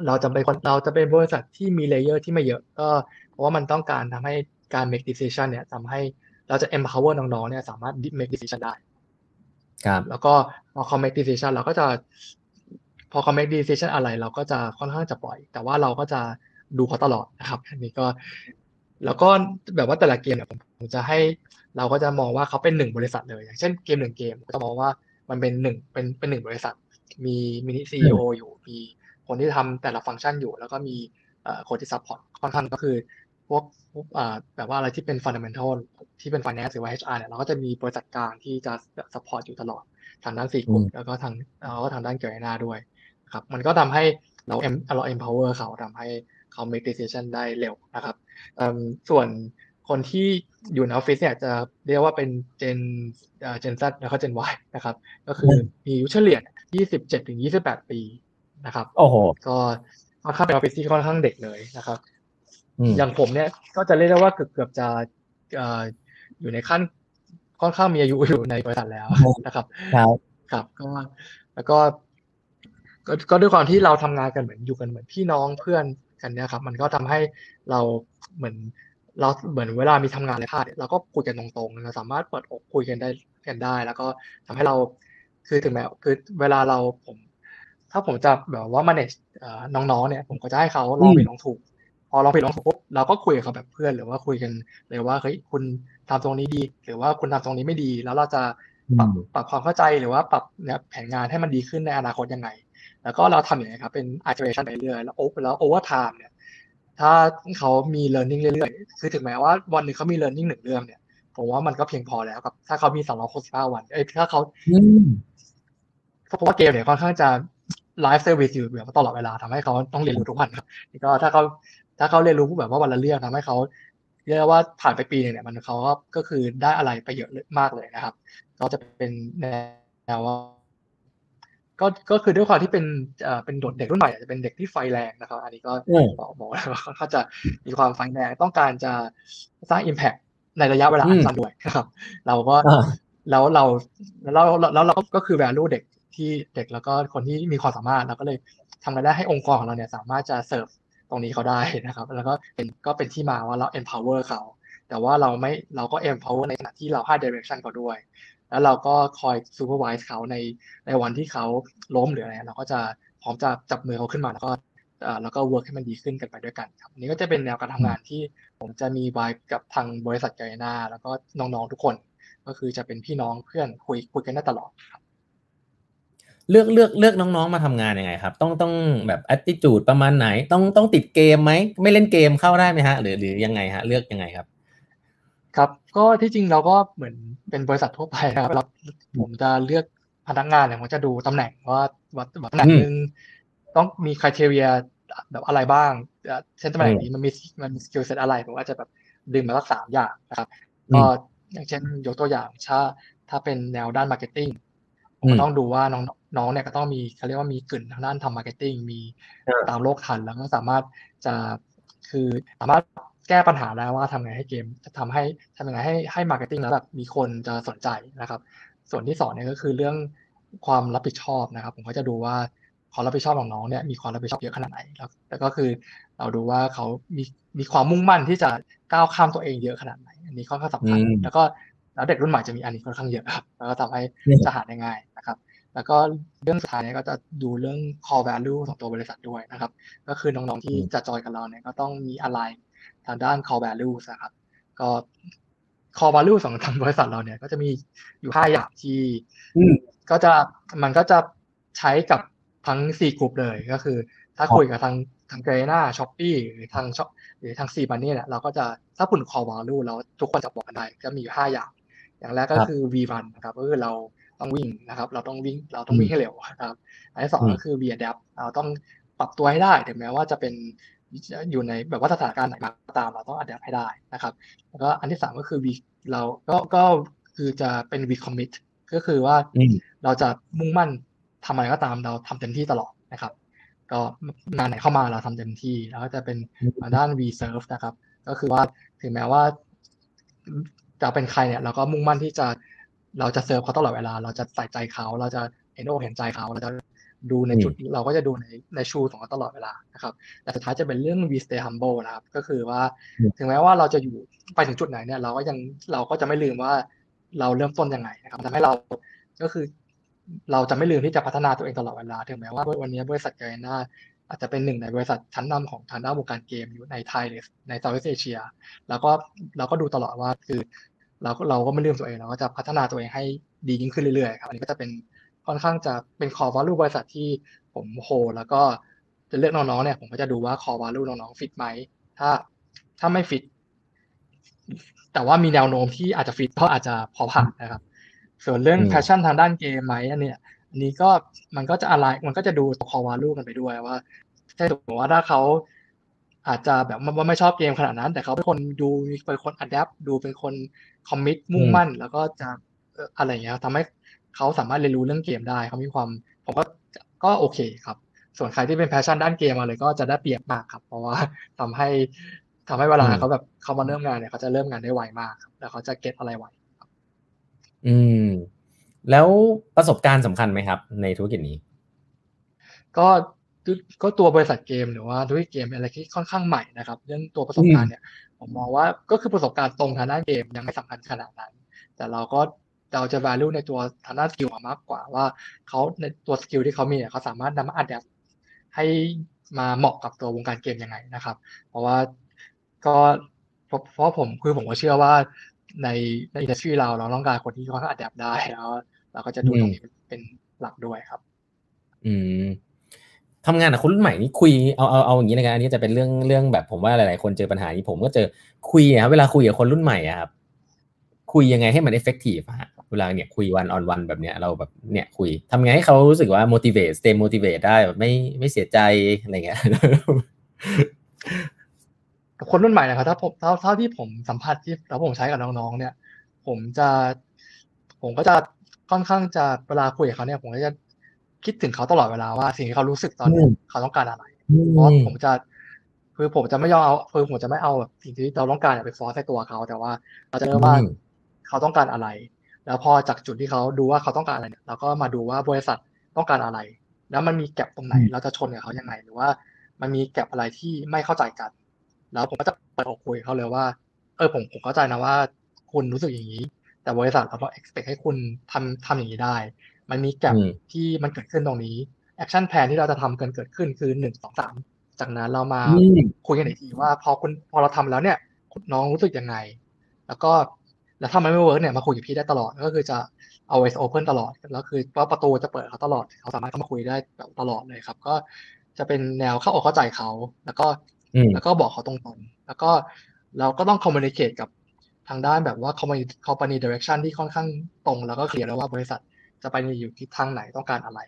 เราจะเป็นเราจะเป็นบริษัทที่มี layer ที่ไม่เยอะ ก็เพราะว่ามันต้องการทำให้การ make decision เนี่ยทำให้เราจะ empower น้องๆเนี่ยสามารถ make decision ได้ครับแล้วก็พอเขา make decision เราก็จะ พอเขา make decision อะไรเราก็จะค่อนข้างจะปล่อย แต่ว่าเราก็จะดูเขาตลอดนะครับอันนี้ก็ แล้วก็แบบว่าแต่ละเกมเนี่ยผมจะให้เราก็จะมองว่าเขาเป็นหนึ่งบริษัทเลย อย่างเช่นเกมหนึ่งเกมก็มองว่ามันเป็นหนึ่งเป็นเป็นหนึ่งบริษัท มี mini CEO อยู่ มีคนที่ทำแต่ละฟังก์ชันอยู่ แล้วก็มีคนที่ support ค่อนข้างก็คือพวกแบบว่าอะไรที่เป็น fundamental ที่เป็น finance หรือว่า HR เนี่ยเราก็จะมีบริษัทกลางที่จะ support อยู่ตลอด ทางด้าน Sea Group แล้วก็ทางแล้วก็ทางด้าน Garena ด้วย ครับมันก็ทำให้เราเอ็มเรา empower เขาทำให้เขา make decision ได้เร็วนะครับส่วนคนที่อยู่ในออฟฟิศเนี่ยจะเรียกว่าเป็นเจนเจน Z แล้วก็เจน Y นะครับ ก็คือมีอายุเฉลี่ย 27ถึง28 ปีนะครับ โอ้โห ก็ค่อนข้างเป็นออฟฟิศที่ค่อนข้างเด็กเลยนะครับ อย่างผมเนี่ยก็จะเรียกได้ว่าเกือบเกือบจะอยู่ในขั้นค่อนข้างมีอายุอยู่ในบริษัทแล้วนะครับ ครับ ครับ ก็แล้วก็ ก็ด้วยความที่เราทำงานกันเหมือนอยู่กันเหมือนพี่น้องเพื่อนกันเนี่ยครับ มันก็ทำให้เราเหมือนเราเหมือนเวลามีทำงานอะไรพลาดเราก็คุยกันตรงๆเราสามารถเปิดอกคุยกันได้กันได้ แล้วก็ทำให้เราคือถึงแม้คือเวลาเราผม ถ้าผมจะแบบว่า manage น้องๆเนี่ย ผมก็จะให้เขาลองผิดลองถูก พอลองผิดลองถูกปุ๊บเราก็คุยกับเขาแบบเพื่อนหรือว่าคุยกันเลยว่าเฮ้ยคุณทำตรงนี้ดี หรือว่าคุณทำตรงนี้ไม่ดี แล้วเราจะปรับปรับความเข้าใจหรือว่าปรับเนี่ยแผนงานให้มันดีขึ้นในอนาคตยังไง แล้วก็เราทำอย่างไรครับเป็น iteration ไปเรื่อยแล้วโอ้แล้ว over time เนี่ยถ้าเขามี learning เรื่อยๆ คือถึงแม้ว่าวันหนึ่งเขามี learning หนึ่งเรื่องเนี่ย ผมว่ามันก็เพียงพอแล้วครับ ถ้าเขามีสองร้อยหกสิบห้าวัน เอ้ยถ้าเขาเพราะว่าเกมเนี่ยค่อนข้างจะ live service อยู่แบบตลอดเวลาทำให้เขาต้องเรียนรู้ทุกวันครับนี่ก็ถ้าเขาถ้าเขาเรียนรู้แบบว่าวันละเรื่องทำให้เขาเรียกว่าผ่านไปปีนึงเนี่ยมันเขาก็คือได้อะไรไปเยอะมากเลยนะครับ ก็จะเป็นแนวว่า ก็ก็คือด้วยความที่เป็นเอ่อเป็นเด็กรุ่นใหม่จะเป็นเด็กที่ไฟแรงนะครับ อันนี้ก็บอกบอกว่าเขาจะมีความไฟแรงต้องการจะสร้างอิมแพคในระยะเวลาอันสั้นด้วยนะครับ เราก็แล้วเราแล้วแล้วเราก็คือ value เด็กที่เด็กแล้วก็คนที่มีความสามารถเราก็เลยทำกันได้ให้องค์กรของเราเนี่ยสามารถจะเสิร์ฟตรงนี้เขาได้นะครับ แล้วก็เป็นก็เป็นที่มาว่าเรา empower เขาแต่ว่าเราไม่เราก็ empower ในขณะที่เราให้ direction เขาด้วย แล้วเราก็คอย supervise เขาในในวันที่เขาล้มหรืออะไรเราก็จะพร้อมจะจับมือเขาขึ้นมาแล้วก็แล้วก็ work ให้มันดีขึ้นกันไปด้วยกันครับนี้ก็จะเป็นแนวการทำงานที่ผมจะมีไว้กับทางบริษัท Garena แล้วก็น้องๆทุกคน ก็คือจะเป็นพี่น้องเพื่อนคุยคุยกันได้ตลอดครับเลือกเลือกเลือกน้องๆมาทำงานยังไงครับ ต้องต้องแบบอ t ติจูดประมาณไหน ต้องต้องติดเกมไหมไม่เล่นเกมเข้าได้ไหมฮะ หรือหรือยังไงฮะ เลือกยังไงครับ ก็ที่จริงเราก็เหมือนเป็นบริษัททั่วไปครับเราผมจะเลือกพนักงานเนี่ยผมจะดูตำแหน่งว่าว่าตำแหน่งหนึ่งต้องมีคุณทีเรียแบบอะไรบ้างเช่นตำแหน่งนี้มันมีมันมี skill set อะไรผมอาจจะแบบดึงมาสักสามอย่างนะครับก็อย่างเช่นยกตัวอย่างถ้าถ้าเป็นแนวด้าน marketing ผมก็ต้องดูว่าน้องน้องเนี่ยก็ต้องมีเขาเรียกว่ามีกลิ่นทางด้านทำ marketing มีตามโลกทันแล้วก็สามารถจะคือสามารถ แก้ปัญหาแล้วว่าทำไงให้เกมจะทำให้ทำยังไงให้ให้ marketing แล้วแบบมีคนจะสนใจนะครับ ส่วนที่สองเนี่ยก็คือเรื่องความรับผิดชอบนะครับ ผมก็จะดูว่าความรับผิดชอบของน้องเนี่ยมีความรับผิดชอบเยอะขนาดไหนแล้วก็คือเราดูว่าเขามีมีความมุ่งมั่นที่จะก้าวข้ามตัวเองเยอะขนาดไหน อันนี้ค่อนข้างสำคัญแล้วก็แล้วเด็กรุ่นใหม่จะมีอันนี้ค่อนข้างเยอะครับแล้วก็ทำให้จะหาได้ง่ายนะครับ แล้วก็เรื่องสุดท้ายเนี่ยก็จะดูเรื่อง core value ของตัวบริษัทด้วยนะครับ ก็คือน้องๆที่จะจอยกับเราเนี่ยก็ต้องมีอะไร ทางด้าน core value นะครับ ก็ core value ของทางบริษัทเราเนี่ย ก็จะมีอยู่ห้าอย่างที่ก็จะมันก็จะใช้กับทั้งสี่กลุ่มเลยก็คือ ถ้าคุยกับทางทาง Garena Shopee หรือทางช็อปหรือทาง SeaMoney เนี่ยเราก็จะถ้าปุ่น core value แล้วทุกคนจะบอกกันได้ก็มีอยู่ห้าอย่าง อย่างแรกก็คือ we run นะครับก็คือเราต้องวิ่งนะครับ เราต้องวิ่งเราต้องวิ่งให้เร็วครับ อันที่สองก็คือ we adapt เราต้องปรับตัวให้ได้ถึงแม้ว่าจะเป็น อยู่ในแบบว่าสถานการณ์ไหนมาตามเราต้อง adapt ให้ได้นะครับ แล้วก็อันที่สามก็คือ we เราก็ก็คือจะเป็น we commit ก็คือว่าเราจะมุ่งมั่นทำอะไรก็ตามเราทำเต็มที่ตลอดนะครับ ก็งานไหนเข้ามาเราทำเต็มที่ แล้วก็จะเป็นด้าน v s e r v e นะครับ ก็คือว่าถึงแม้ว่าจะเป็นใครเนี่ย เราก็มุ่งมั่นที่จะเราจะเซิร์ฟเขาตลอดเวลา เราจะใส่ใจเขา เราจะเห็นอกเห็นใจเขาเราจะ ดูในจุดเราก็จะดูในในชูของเขาตลอดเวลานะครับ แต่สุดท้ายจะเป็นเรื่อง we stay humble นะครับ ก็คือว่าถึงแม้ว่าเราจะอยู่ไปถึงจุดไหนเนี่ย เราก็ยังเราก็จะไม่ลืมว่าเราเริ่มต้นยังไงนะครับทำให้เราก็คือ เราจะไม่ลืมที่จะพัฒนาตัวเองตลอดเวลา ถึงแม้ว่าวันนี้บริษัทเกรน่าอาจจะเป็นหนึ่งในบริษัทชั้นนำของทางด้านวงการเกมอยู่ในไทยในเซาท์อีสเอเชีย แล้วก็เราก็ดูตลอดว่าคือเราเราก็ไม่ลืมตัวเองเราก็จะพัฒนาตัวเองให้ดียิ่งขึ้นเรื่อยๆครับอันนี้ก็จะเป็น ค่อนข้างจะเป็น core value บริษัทที่ผมโฮแล้วก็จะเลือกน้องๆเนี่ย ผมก็จะดูว่า core value น้องๆฟิตไหมถ้า ถ้าไม่ฟิตแต่ว่ามีแนวโน้มที่อาจจะฟิตก็อาจจะพอผ่านนะครับ ส่วนเรื่อง passion ทางด้านเกมไหมอันเนี้ยอันนี้ก็มันก็จะอะไรมันก็จะดู core value กันไปด้วยว่าใช่ถูกว่าถ้าเขาอาจจะแบบว่าไม่ชอบเกมขนาดนั้น แต่เขาเป็นคนดูเป็นคน adapt ดูเป็นคนcommit มุ่งมั่น แล้วก็จะอะไรเงี้ยทำให้ เขาสามารถเรียนรู้เรื่องเกมได้เขามีความผมก็ก็โอเคครับ ส่วนใครที่เป็น passion ด้านเกมมาเลยก็จะได้เปรียบมากครับ เพราะว่าทำให้ทำให้เวลาเขาแบบเขามาเริ่มงานเนี่ยเขาจะเริ่มงานได้ไวมากครับแล้วเขาจะ get อะไรไวครับ อืม แล้วประสบการณ์สำคัญไหมครับ ในธุรกิจนี้ ก็ก็ตัวบริษัทเกมหรือว่าธุรกิจเกมอะไรที่ค่อนข้างใหม่นะครับ เรื่องตัวประสบการณ์เนี่ย ผมมองว่าก็คือประสบการณ์ตรงทางด้านเกมยังไม่สำคัญขนาดนั้น แต่เราก็ เราจะ value ในตัวทางด้าน skill มากกว่าว่าเขาในตัว skill ที่เขามีเนี่ยเขาสามารถนำมา adapt ให้มาเหมาะกับตัววงการเกมยังไงนะครับ เพราะว่าก็เพราะผมคือผมก็เชื่อว่าในใน industry เราเราต้องการคนที่เขา adapt ได้แล้วเราก็จะดูตรงนี้เป็นหลักด้วยครับ อืมทำงานกับคนรุ่นใหม่นี่คุยเอาเอาเอาอย่างนี้นะครับอันนี้จะเป็นเรื่องเรื่องแบบผมว่าหลายๆคนเจอปัญหานี้ผมก็เจอคุยครับเวลาคุยกับคนรุ่นใหม่อะครับคุยยังไงให้มันเอฟเฟกตีฟฮะ เวลาเนี่ยคุยวันออนวันแบบเนี้ยเราแบบเนี่ยคุยทำไงให้เขารู้สึกว่า motivate stay motivate ได้แบบไม่ไม่เสียใจอะไรเงี้ยคนรุ่นใหม่นะครับถ้าผมเท่าเท่าที่ผมสัมผัสที่แล้วผมใช้กับน้องๆเนี่ย ผมจะ ผมก็จะค่อนข้างจะเวลาคุยกับเขาเนี่ย ผมก็จะคิดถึงเขาตลอดเวลาว่าสิ่งที่เขารู้สึกตอนนี้เขาต้องการอะไรเพราะผมจะคือผมจะไม่ยอมเอาคือผมจะไม่เอาแบบสิ่งที่เราต้องการไปฟอสใส่ตัวเขาแต่ว่าเราจะเริ่มว่าเขาต้องการอะไร แล้วพอจากจุดที่เขาดูว่าเขาต้องการอะไรเนี่ยเราก็มาดูว่าบริษัทต้องการอะไร แล้วมันมีแกลบตรงไหน เราจะชนกับเขายังไง หรือว่ามันมีแกลบอะไรที่ไม่เข้าใจกัน แล้วผมก็จะเปิดอกคุยเขาเลยว่า เออผมผมเข้าใจนะว่า คุณรู้สึกอย่างนี้ แต่บริษัทเราก็ expect ให้คุณทำทำอย่างนี้ได้ มันมี gap ที่มันเกิดขึ้นตรงนี้ action plan ที่เราจะทำกันเกิดขึ้นคือหนึ่งสองสามจากนั้นเรามาคุยกันอีกทีว่าพอคุณพอเราทำแล้วเนี่ยน้องรู้สึกยังไง แล้วก็ แล้วถ้ามันไม่ work เนี่ยมาคุยกับพี่ได้ตลอด ก็คือจะ always open ตลอด แล้วคือว่าประตูจะเปิดเขาตลอด เขาสามารถเข้ามาคุยได้ตลอดเลยครับ ก็จะเป็นแนวเข้าอกเข้าใจเขา แล้วก็แล้วก็บอกเขาตรงๆ แล้วก็เราก็ต้อง communicate กับทางด้านแบบว่า company company direction ที่ค่อนข้างตรง แล้วก็เคลียร์แล้วว่าบริษัทจะไปอยู่ที่ทางไหนต้องการอะไร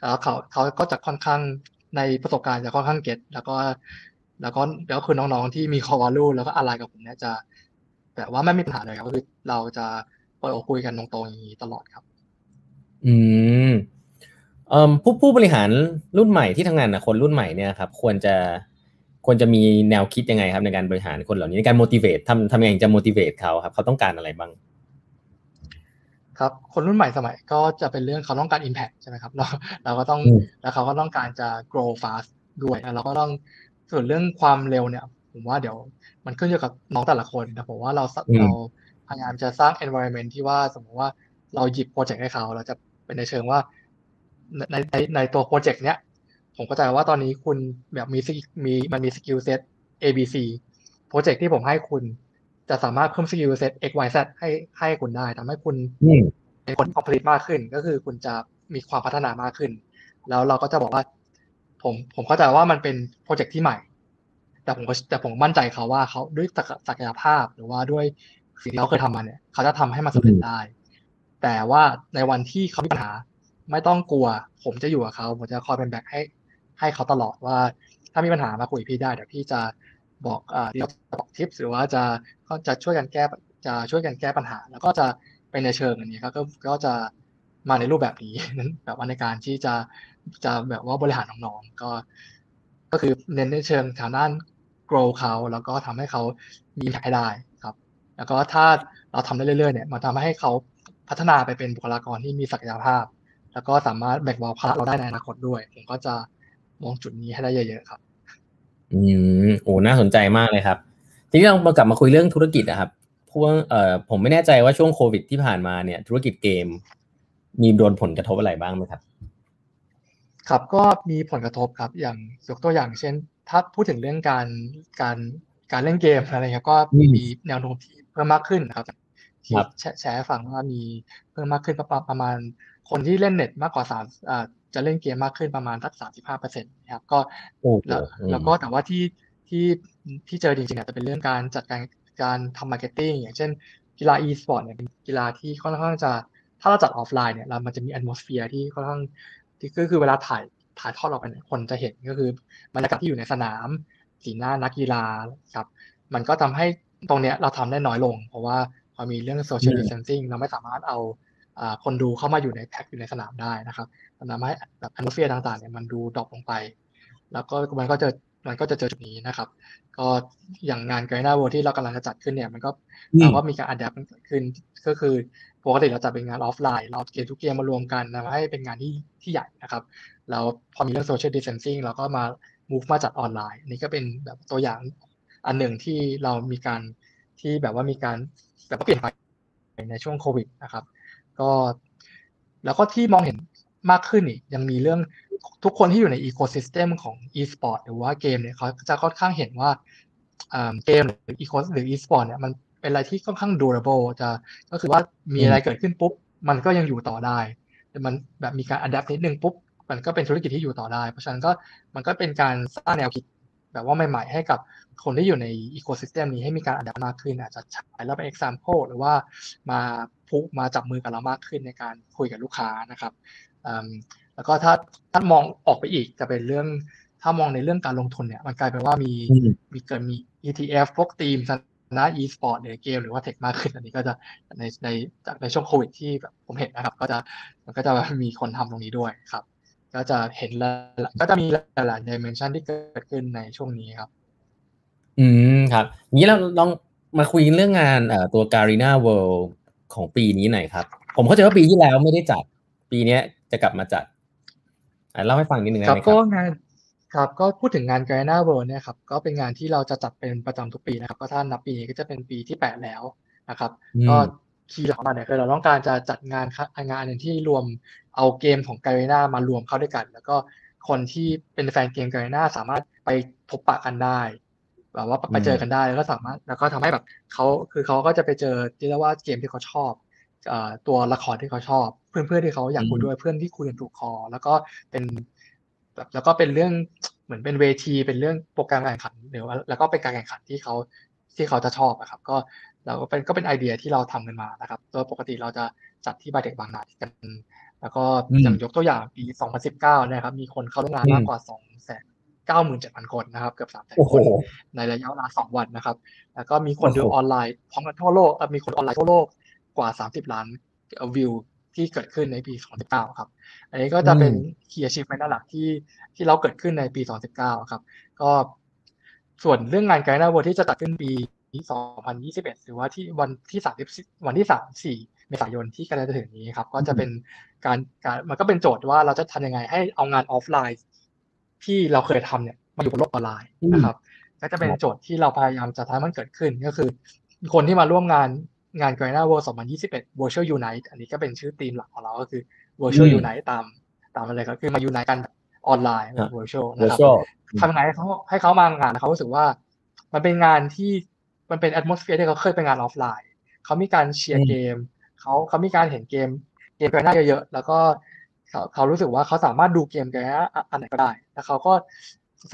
แล้วเขาเขาก็จะค่อนข้างในประสบการณ์จะค่อนข้างเก็ตแล้วก็ แล้วก็แล้วคือน้องๆที่มีคอวาลูแล้วก็อะไรกับผมเนี่ยจะ แต่ว่าไม่มีปัญหาเลยครับก็คือเราจะเปิดอกคุยกันตรงๆอย่างนี้ตลอดครับ อืมเอ่อผู้ผู้บริหารรุ่นใหม่ที่ทำงานกับคนรุ่นใหม่เนี่ยครับ ควรจะควรจะมีแนวคิดยังไงครับ ในการบริหารคนเหล่านี้ในการ motivate ทำทำยังไงจะ motivate เขาครับ เขาต้องการอะไรบ้าง ครับคนรุ่นใหม่สมัยก็จะเป็นเรื่องเขาต้องการ impact ใช่ไหมครับเราเราก็ต้องแล้วเขาก็ต้องการจะ grow fast ด้วยแล้วเราก็ต้องส่วนเรื่องความเร็วเนี่ย ผมว่าเดี๋ยวมันขึ้นอยู่กับน้องแต่ละคนแต่ผมว่าเราเราพยายามจะสร้าง environment ที่ว่าสมมติว่าเราหยิบ project ให้เขา เราจะเป็นในเชิงว่าในในในตัว project เนี้ย ผมเข้าใจว่าตอนนี้คุณแบบมีมีมันมี skill set A B C project ที่ผมให้คุณจะสามารถเพิ่ม skill set X Y Z ให้ให้คุณได้ทำให้คุณเป็นคน complete มากขึ้น ก็คือคุณจะมีความพัฒนามากขึ้น แล้วเราก็จะบอกว่า ผมผมเข้าใจว่ามันเป็น project ที่ใหม่ แต่ผมก็แต่ผมมั่นใจเขาว่าเขาด้วยศักยภาพหรือว่าด้วยสิ่งที่เขาเคยทำมาเนี่ย เขาจะทำให้มันสำเร็จได้ แต่ว่าในวันที่เขามีปัญหา ไม่ต้องกลัว ผมจะอยู่กับเขาผมจะคอยเป็นแบ็คให้ ให้เขาตลอดว่า ถ้ามีปัญหามาคุยพี่ได้เดี๋ยวพี่จะบอกอ่าเดี๋ยวบอกทิปหรือว่าจะก็จะช่วยกันแก้จะช่วยกันแก้ปัญหา แล้วก็จะเป็นในเชิงอันนี้ครับก็ก็จะมาในรูปแบบนี้นั้นแบบว่าในการที่จะจะแบบว่าบริหารน้องๆก็ ก็คือเน้นในเชิงทางด้าน grow เขาแล้วก็ทำให้เขามีให้ได้ครับ แล้วก็ถ้าเราทำได้เรื่อยๆเนี่ยมันทำให้เขาพัฒนาไปเป็นบุคลากรที่มีศักยภาพ แล้วก็สามารถแบ่งเบาภาระเราได้ในอนาคตด้วย ผมก็จะมองจุดนี้ให้ได้เยอะๆครับ อืมโอ้น่าสนใจมากเลยครับ ทีนี้เรามากลับมาคุยเรื่องธุรกิจนะครับพวกเอ่อผมไม่แน่ใจว่าช่วงโควิดที่ผ่านมาเนี่ย ธุรกิจเกม มีโดนผลกระทบอะไรบ้างไหมครับ ครับก็มีผลกระทบครับ อย่างยกตัวอย่างเช่น ถ้าพูดถึงเรื่องการการการเล่นเกมอะไรครับก็มีแนวโน้มที่เพิ่มมากขึ้นนะครับที่แชร์ฟังว่ามีเพิ่มมากขึ้นประมาณ คนที่เล่นเน็ตมากกว่าสามจะเล่นเกมมากขึ้นประมาณสักสามสิบห้าเปอร์เซ็นต์นะครับก็แล้วแล้วก็แต่ว่าที่ที่ที่เจอจริงๆอาจจะเป็นเรื่องการจัดการการทำ marketing อย่างเช่นกีฬา e-sport เนี่ยเป็นกีฬาที่ค่อนข้างจะถ้าเราจัดออฟไลน์เนี่ยเรามันจะมี atmosphere ที่ค่อนข้างที่ก็คือเวลาถ่าย ถ่ายทอดออกไปเนี่ยคนจะเห็นก็คือบรรยากาศที่อยู่ในสนาม สีหน้านักกีฬาครับ มันก็ทำให้ตรงเนี้ยเราทำได้น้อยลง เพราะว่าพอมีเรื่อง social distancing เราไม่สามารถเอาคนดูเข้ามาอยู่ในแพ็กอยู่ในสนามได้นะครับมันทำให้แบบ atmosphere ต่างๆเนี่ยมันดู drop ลงไป แล้วก็มันก็จะมันก็จะเจอจุดนี้นะครับ ก็อย่างงาน Garena World ที่เรากำลังจะจัดขึ้นเนี่ย มันก็เราก็มีการ adapt มันเกิดขึ้นก็คือ ปกติเราจะเป็นงานออฟไลน์เราเกมทุกเกมมารวมกันทำให้เป็นงานที่ที่ใหญ่นะครับแล้วพอมีเรื่อง social distancing เราก็มา move มาจัดออนไลน์นี่ก็เป็นแบบตัวอย่างอันหนึ่งที่เรามีการที่แบบว่ามีการแบบเปลี่ยนไปในช่วงโควิดนะครับ ก็แล้วก็ที่มองเห็นมากขึ้นอีกยังมีเรื่องทุกคนที่อยู่ใน ecosystem ของ e-sport หรือว่าเกมเนี่ยเขาจะค่อนข้างเห็นว่าเกมหรืออีโคหรือ e-sport เนี่ยมัน เป็นอะไรที่ค่อนข้าง durable จะก็คือว่ามีอะไรเกิดขึ้นปุ๊บ มันก็ยังอยู่ต่อได้แต่มันแบบมีการ adapt นิดนึงปุ๊บ มันก็เป็นธุรกิจที่อยู่ต่อได้ เพราะฉะนั้นก็มันก็เป็นการสร้างแนวคิดแบบว่าใหม่ๆ ให้กับคนที่อยู่ในอีโคซิสเต็มนี้ให้มีการ adapt มากขึ้น อาจจะใช้แล้วเป็น example หรือว่ามาพุกมาจับมือกับเรามากขึ้นในการคุยกับลูกค้านะครับแล้วก็ถ้าถ้ามองออกไปอีกจะเป็นเรื่องถ้ามองในเรื่องการลงทุนเนี่ย มันกลายเป็นว่ามีมีเกิดมี ETF พวกทีม นะ e-sport ในเกมหรือว่าเทคมากขึ้น อันนี้ก็จะในในจากในช่วงโควิดที่แบบผมเห็นนะครับ ก็จะมันก็จะมีคนทำตรงนี้ด้วยครับ ก็จะเห็นแล้วก็จะมีหลายๆ dimension ที่เกิดขึ้นในช่วงนี้ครับ อืมครับนี้เราลองมาคุยเรื่องงานเอ่อตัว Garena World ของปีนี้หน่อยครับ ผมเข้าใจว่าปีที่แล้วไม่ได้จัด ปีนี้จะกลับมาจัดเล่าให้ฟังนิดนึงได้ไหมครับก็งาน ครับก็พูดถึงงาน g a นาเวิร์เนี่ยครับก็เป็นงานที่เราจะจัดเป็นประจำทุกปีนะครับก็ถ้านับปีนี้ก็จะเป็นปีที่แปดแล้วนะครับก็คีย์หลักของเราเนี่ยคือเราต้องการจะจัดงานงานหนึ่งที่รวมเอาเกมของ g a นามารวมเข้าด้วยกัน แล้วก็คนที่เป็นแฟนเกม g a นาสามารถไปพบปะกันได้แบบว่าไปเจอกันได้แล้วก็สามารถแล้วก็ทำให้แบบเขาคือเขาก็จะไปเจอที่เรียกว่าเกมที่เขาชอบตัวละครที่เขาชอบ เพื่อนๆที่เขาอยากคุยด้วยเพื่อนที่คุยกันถูกคอ แล้วก็เป็น แล้วก็เป็นเรื่องเหมือนเป็นเวที เป็นเรื่องโปรแกรมการแข่งขันหรือว่าแล้วก็เป็นการแข่งขันที่เขาที่เขาจะชอบนะครับ ก็เราก็เป็นก็เป็นไอเดียที่เราทำกันมานะครับโดยปกติเราจะจัดที่บาเด็กบางนากัน แล้วก็อย่างยกตัวอย่างปี 2019นะครับ มีคนเข้าร่วมงานมากกว่า2แสนเก้าหมื่นเจ็ดพันคนนะครับ เกือบสามแสนคนในระยะเวลาสองวันนะครับ แล้วก็มีคนดูออนไลน์พร้อมกันทั่วโลกมีคนออนไลน์ทั่วโลกกว่าสามสิบล้านวิว ที่เกิดขึ้นในปี 2019 ครับ อันนี้ก็จะเป็น key achievement หลักที่ที่เราเกิดขึ้นในปี 2019 ครับ ก็ส่วนเรื่องงาน Garena World ที่จะจัดขึ้นปี 2021 หรือว่าที่วันที่30วันที่ 3 4 เมษายนที่กำลังจะถึงนี้ครับ ก็จะเป็นการการมันก็เป็นโจทย์ว่าเราจะทำยังไงให้เอางานออฟไลน์ ที่เราเคยทำเนี่ยมาอยู่บนโลกออนไลน์นะครับก็จะเป็นโจทย์ที่เราพยายามจะทำให้มันเกิดขึ้นก็คือ คนที่มาร่วมงาน งาน g r a n a World 2021 Virtual Unite อันนี้ก็เป็นชื่อธีมหลักของเราก็คือ Virtual Unite ตามตามอะไรก็คือมา Unite กันออนไลน์ Virtual นะครับทำยังไงให้เขาให้เขามางานเขารู้สึกว่า มันเป็นงานที่มันเป็น atmosphere ที่เขาเคยเป็นงานออฟไลน์ เขามีการเชียร์เกม เขาเขามีการเห็นเกมเกม Garena เยอะๆแล้วก็เขาเขารู้สึกว่าเขาสามารถดูเกมแกอันไหนก็ได้ แล้วเขาก็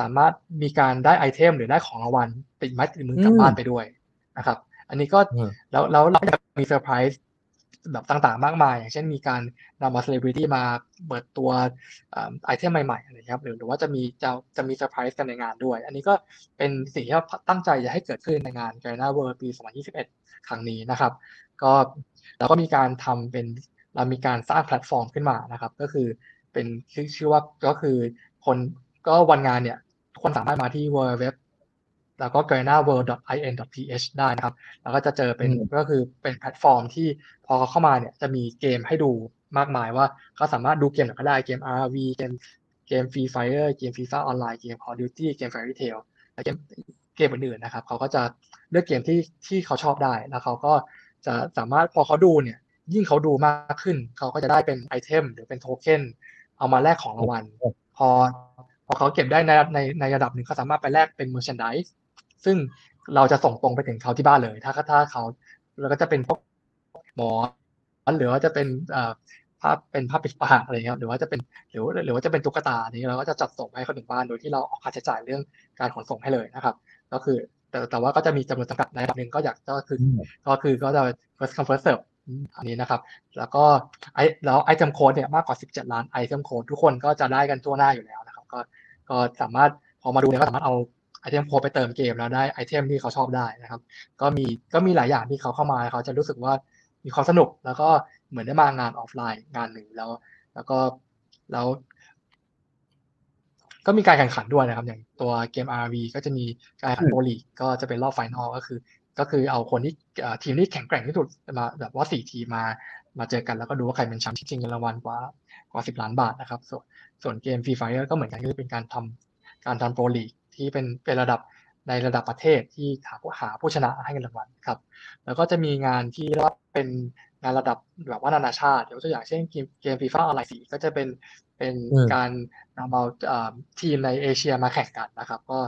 สามารถมีการได้ไอเทมหรือได้ของรางวัลติดไม้ติดมือกลับบ้านไปด้วยนะครับ อันนี้ก็แล้วแล้วเราจะมีเซอร์ไพรส์แบบต่างๆ มากมาย อย่างเช่นมีการนำมาเซเลบริตี้มาเปิดตัวไอเทมใหม่ๆอะไรครับหรือหรือว่าจะมีจะจะมีเซอร์ไพรส์กันในงานด้วย อันนี้ก็เป็นสิ่งที่เราตั้งใจจะให้เกิดขึ้นในงาน g a r n a World ปี 2021 ครั้งนี้นะครับ ก็เราก็มีการทำเป็นเรามีการสร้างแพลตฟอร์มขึ้นมานะครับ ก็คือเป็นชื่อชื่อว่าก็คือคนก็วันงานเนี่ยคนสามารถมาที่ w w w แล้วก็ g r a n a w o r l d i n t h ได้นะครับ แล้วก็จะเจอเป็นก็คือเป็นแพลตฟอร์มที่พอเขาเข้ามาเนี่ยจะมีเกมให้ดูมากมายว่าเขาสามารถดูเกมไหนก็ได้เกม RoV เกมเกม Free Fire เกม FIFA ออนไลน์เกม Call of Duty เกม Fairy Tail และเกมเกมอื่นๆนะครับเขาก็จะเลือกเกมที่ที่เขาชอบได้แล้วเขาก็จะสามารถพอเขาดูเนี่ย ยิ่งเขาดูมากขึ้น เขาก็จะได้เป็นไอเทมหรือเป็นโทเค็นเอามาแลกของรางวัลพอพอเขาเก็บได้ในในในระดับหนึ่งเขาสามารถไปแลกเป็น merchandise ซึ่งเราจะส่งตรงไปถึงเขาที่บ้านเลย ถ้าถ้าเขาแล้วก็จะเป็นพวกหมอนหรือว่าจะเป็นผ้าเป็นผ้าปิดปากอะไรเงี้ยหรือว่าจะเป็นหรือหรือว่าจะเป็นตุ๊กตานี้เราก็จะจัดส่งให้เขาถึงบ้านโดยที่เราออกค่าใช้จ่ายเรื่องการขนส่งให้เลยนะครับ ก็คือแต่แต่ว่าก็จะมีจำนวนจำกัดในระดับหนึ่งก็อยากก็คือก็คือก็จะ first come first serve อันนี้นะครับ แล้วก็ไอแล้ว item code เนี่ยมากกว่า 17 ล้าน item code ทุกคนก็จะได้กันทั่วหน้าอยู่แล้วนะครับ ก็ก็สามารถพอมาดูเนี่ยก็สามารถเอา item code ไปเติมเกมแล้วได้ไอเทมที่เขาชอบได้นะครับ ก็มีก็มีหลายอย่างที่เขาเข้ามาเขาจะรู้สึกว่ามีความสนุกแล้วก็เหมือนได้มางานออฟไลน์งานหนึ่งแล้ว แล้วก็แล้ว ก็มีการแข่งขันด้วยนะครับ อย่างตัวเกม RV ก็จะมีการแข่งขัน Pro League ก็จะเป็นรอบ final ก็คือ ก็คือเอาคนที่ทีมที่แข็งแกร่งที่สุดมาแบบว่าสี่ทีมมามาเจอกันแล้วก็ดูว่าใครเป็นแชมป์ชิงเงินรางวัลกว่ากว่าสิบล้านบาทนะครับ ส่วนส่วนเกม Free Fire ก็เหมือนกันก็เป็นการทำการทำ Pro League ที่เป็นเป็นระดับในระดับประเทศที่หาหาผู้ชนะให้เงินรางวัลครับ แล้วก็จะมีงานที่รับเป็นงานระดับแบบว่านานาชาติยกตัวอย่างเช่นเกมเกมฟีฟ่าออนไลน์สีก็จะเป็นเป็นการนำเอาทีมในเอเชียมาแข่งกันนะครับ ก็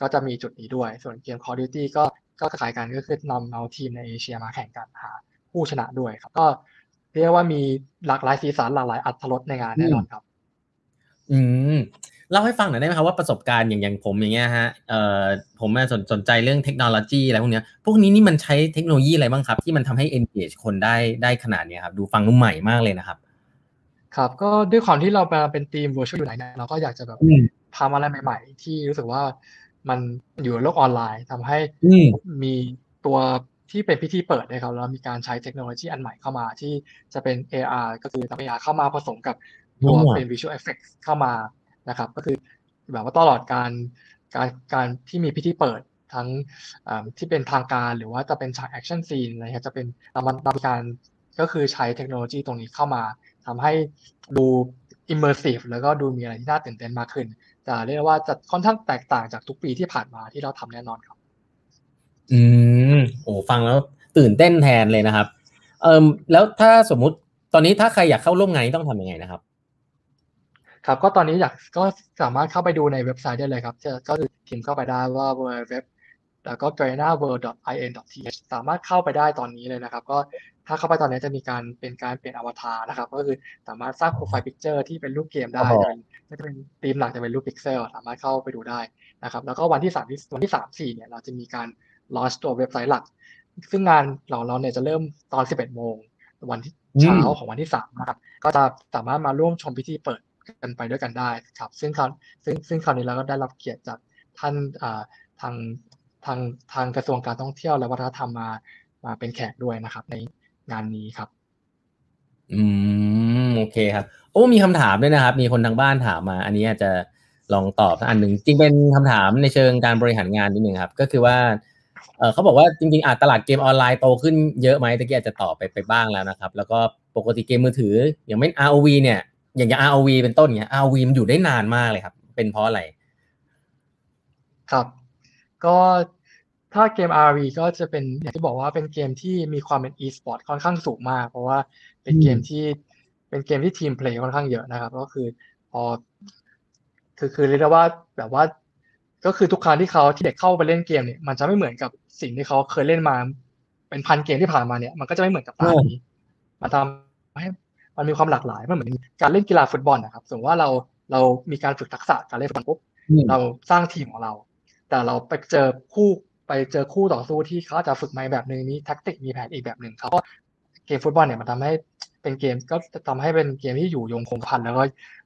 ก็จะมีจุดนี้ด้วย ส่วนเกม Call of Duty ก็ก็คล้ายกันก็คือนำเอาทีมในเอเชียมาแข่งกันหาผู้ชนะด้วยครับ ก็เรียกว่ามีหลากหลายสีสันหลากหลายอัตรสในงานแน่นอนครับ อืม เล่าให้ฟังหน่อยได้ไหมครับว่าประสบการณ์อย่างอย่างผมอย่างเงี้ยฮะเอ่อผมสนสนใจเรื่องเทคโนโลยีอะไรพวกเนี้ยพวกนี้นี่มันใช้เทคโนโลยีอะไรบ้างครับ ที่มันทำให้ engage คนได้ได้ขนาดนี้ครับดูฟังนุ่มใหม่มากเลยนะครับ ครับก็ด้วยความที่เราเป็นทีม virtual อยู่ไหนเนี่ยเราก็อยากจะแบบทำอะไรใหม่ ๆ ที่รู้สึกว่ามันอยู่ในโลกออนไลน์ทำให้มีตัวที่เป็นพิธีเปิดนะครับแล้วมีการใช้เทคโนโลยีอันใหม่เข้ามาที่จะเป็น AR ก็คือ AR เข้ามาผสมกับตัวเป็น visual effects เข้ามา นะครับ ก็คือแบบว่าตลอดการการการที่มีพิธีเปิดทั้งที่เป็นทางการหรือว่าจะเป็นฉาก action scene อะไรครับจะเป็นเราเรามีการก็คือใช้เทคโนโลยีตรงนี้เข้ามาทำให้ดู immersive แล้วก็ดูมีอะไรที่น่าตื่นเต้นมากขึ้น จะเรียกว่าจะค่อนข้างแตกต่างจากทุกปีที่ผ่านมาที่เราทำแน่นอนครับ อืมโอ้ฟังแล้วตื่นเต้นแทนเลยนะครับ เออแล้วถ้าสมมุติตอนนี้ถ้าใครอยากเข้าร่วมงานต้องทำยังไงนะครับ ครับก็ตอนนี้อยากก็สามารถเข้าไปดูในเว็บไซต์ได้เลยครับจะก็คือพิมพ์เข้าไปได้ว่า www แล้วก็ g r a n a w o r l d i n t h สามารถเข้าไปได้ตอนนี้เลยนะครับ ก็ถ้าเข้าไปตอนนี้จะมีการเป็นการเปลี่ยนอวตารนะครับ ก็คือสามารถสร้าง profile picture ที่เป็นรูปเกมได้จะเป็นธีมหลักจะเป็นรูปพิกเซลสามารถเข้าไปดูได้นะครับ แล้วก็วันที่สามวันที่สามสี่เนี่ยเราจะมีการ launch ตัวเว็บไซต์หลัก ซึ่งงานเราเราเนี่ยจะเริ่มตอนสิบเอ็ดโมงวันที่เช้าของวันที่สามนะครับ ก็จะสามารถมาร่วมชมพิธีเปิด กันไปด้วยกันได้ครับ ซึ่งคราวซึ่งซึ่งคราวนี้เราก็ได้รับเกียรติจากท่านทางทางทางกระทรวงการท่องเที่ยวและวัฒนธรรมมามาเป็นแขกด้วยนะครับ ในงานนี้ครับ อืมโอเคครับ โอ้มีคำถามด้วยนะครับ มีคนทางบ้านถามมา อันนี้อาจจะลองตอบอันหนึ่งจริงเป็นคำถามในเชิงการบริหารงานนิดหนึ่งครับ ก็คือว่าเออเขาบอกว่าจริงๆอาจตลาดเกมออนไลน์โตขึ้นเยอะไหมตะกี้อาจจะตอบไปไปบ้างแล้วนะครับ แล้วก็ปกติเกมมือถืออย่างไม่ ROV เนี่ย อย่างอย่าง ROV เป็นต้นเนี้ย ROV มันอยู่ได้นานมากเลยครับ เป็นเพราะอะไร ครับ ก็ถ้าเกม ROV ก็จะเป็นอย่างที่บอกว่าเป็นเกมที่มีความเป็น e-sport ค่อนข้างสูงมาก เพราะว่าเป็นเกมที่เป็นเกมที่ทีมเพลย์ค่อนข้างเยอะนะครับ ก็คือพอคือคือเรียกได้ว่าแบบว่า ก็คือทุกครั้งที่เขาที่เด็กเข้าไปเล่นเกมเนี่ยมันจะไม่เหมือนกับสิ่งที่เขาเคยเล่นมา เป็นพันเกมที่ผ่านมาเนี่ย มันก็จะไม่เหมือนกับตานี้มาทำให้ มันมีความหลากหลายมันเหมือนการเล่นกีฬาฟุตบอลนะครับสมมติว่าเราเรามีการฝึกทักษะการเล่นฟุตบอลปุ๊บเราสร้างทีมของเรา แต่เราไปเจอคู่ไปเจอคู่ต่อสู้ที่เขาจะฝึกมาแบบหนึ่งมีแท็กติกมีแผนอีกแบบหนึ่งเขาก็เกมฟุตบอลเนี่ยมันทำให้เป็นเกมก็จะทำให้เป็นเกมที่อยู่ยงคงพันแล้วก็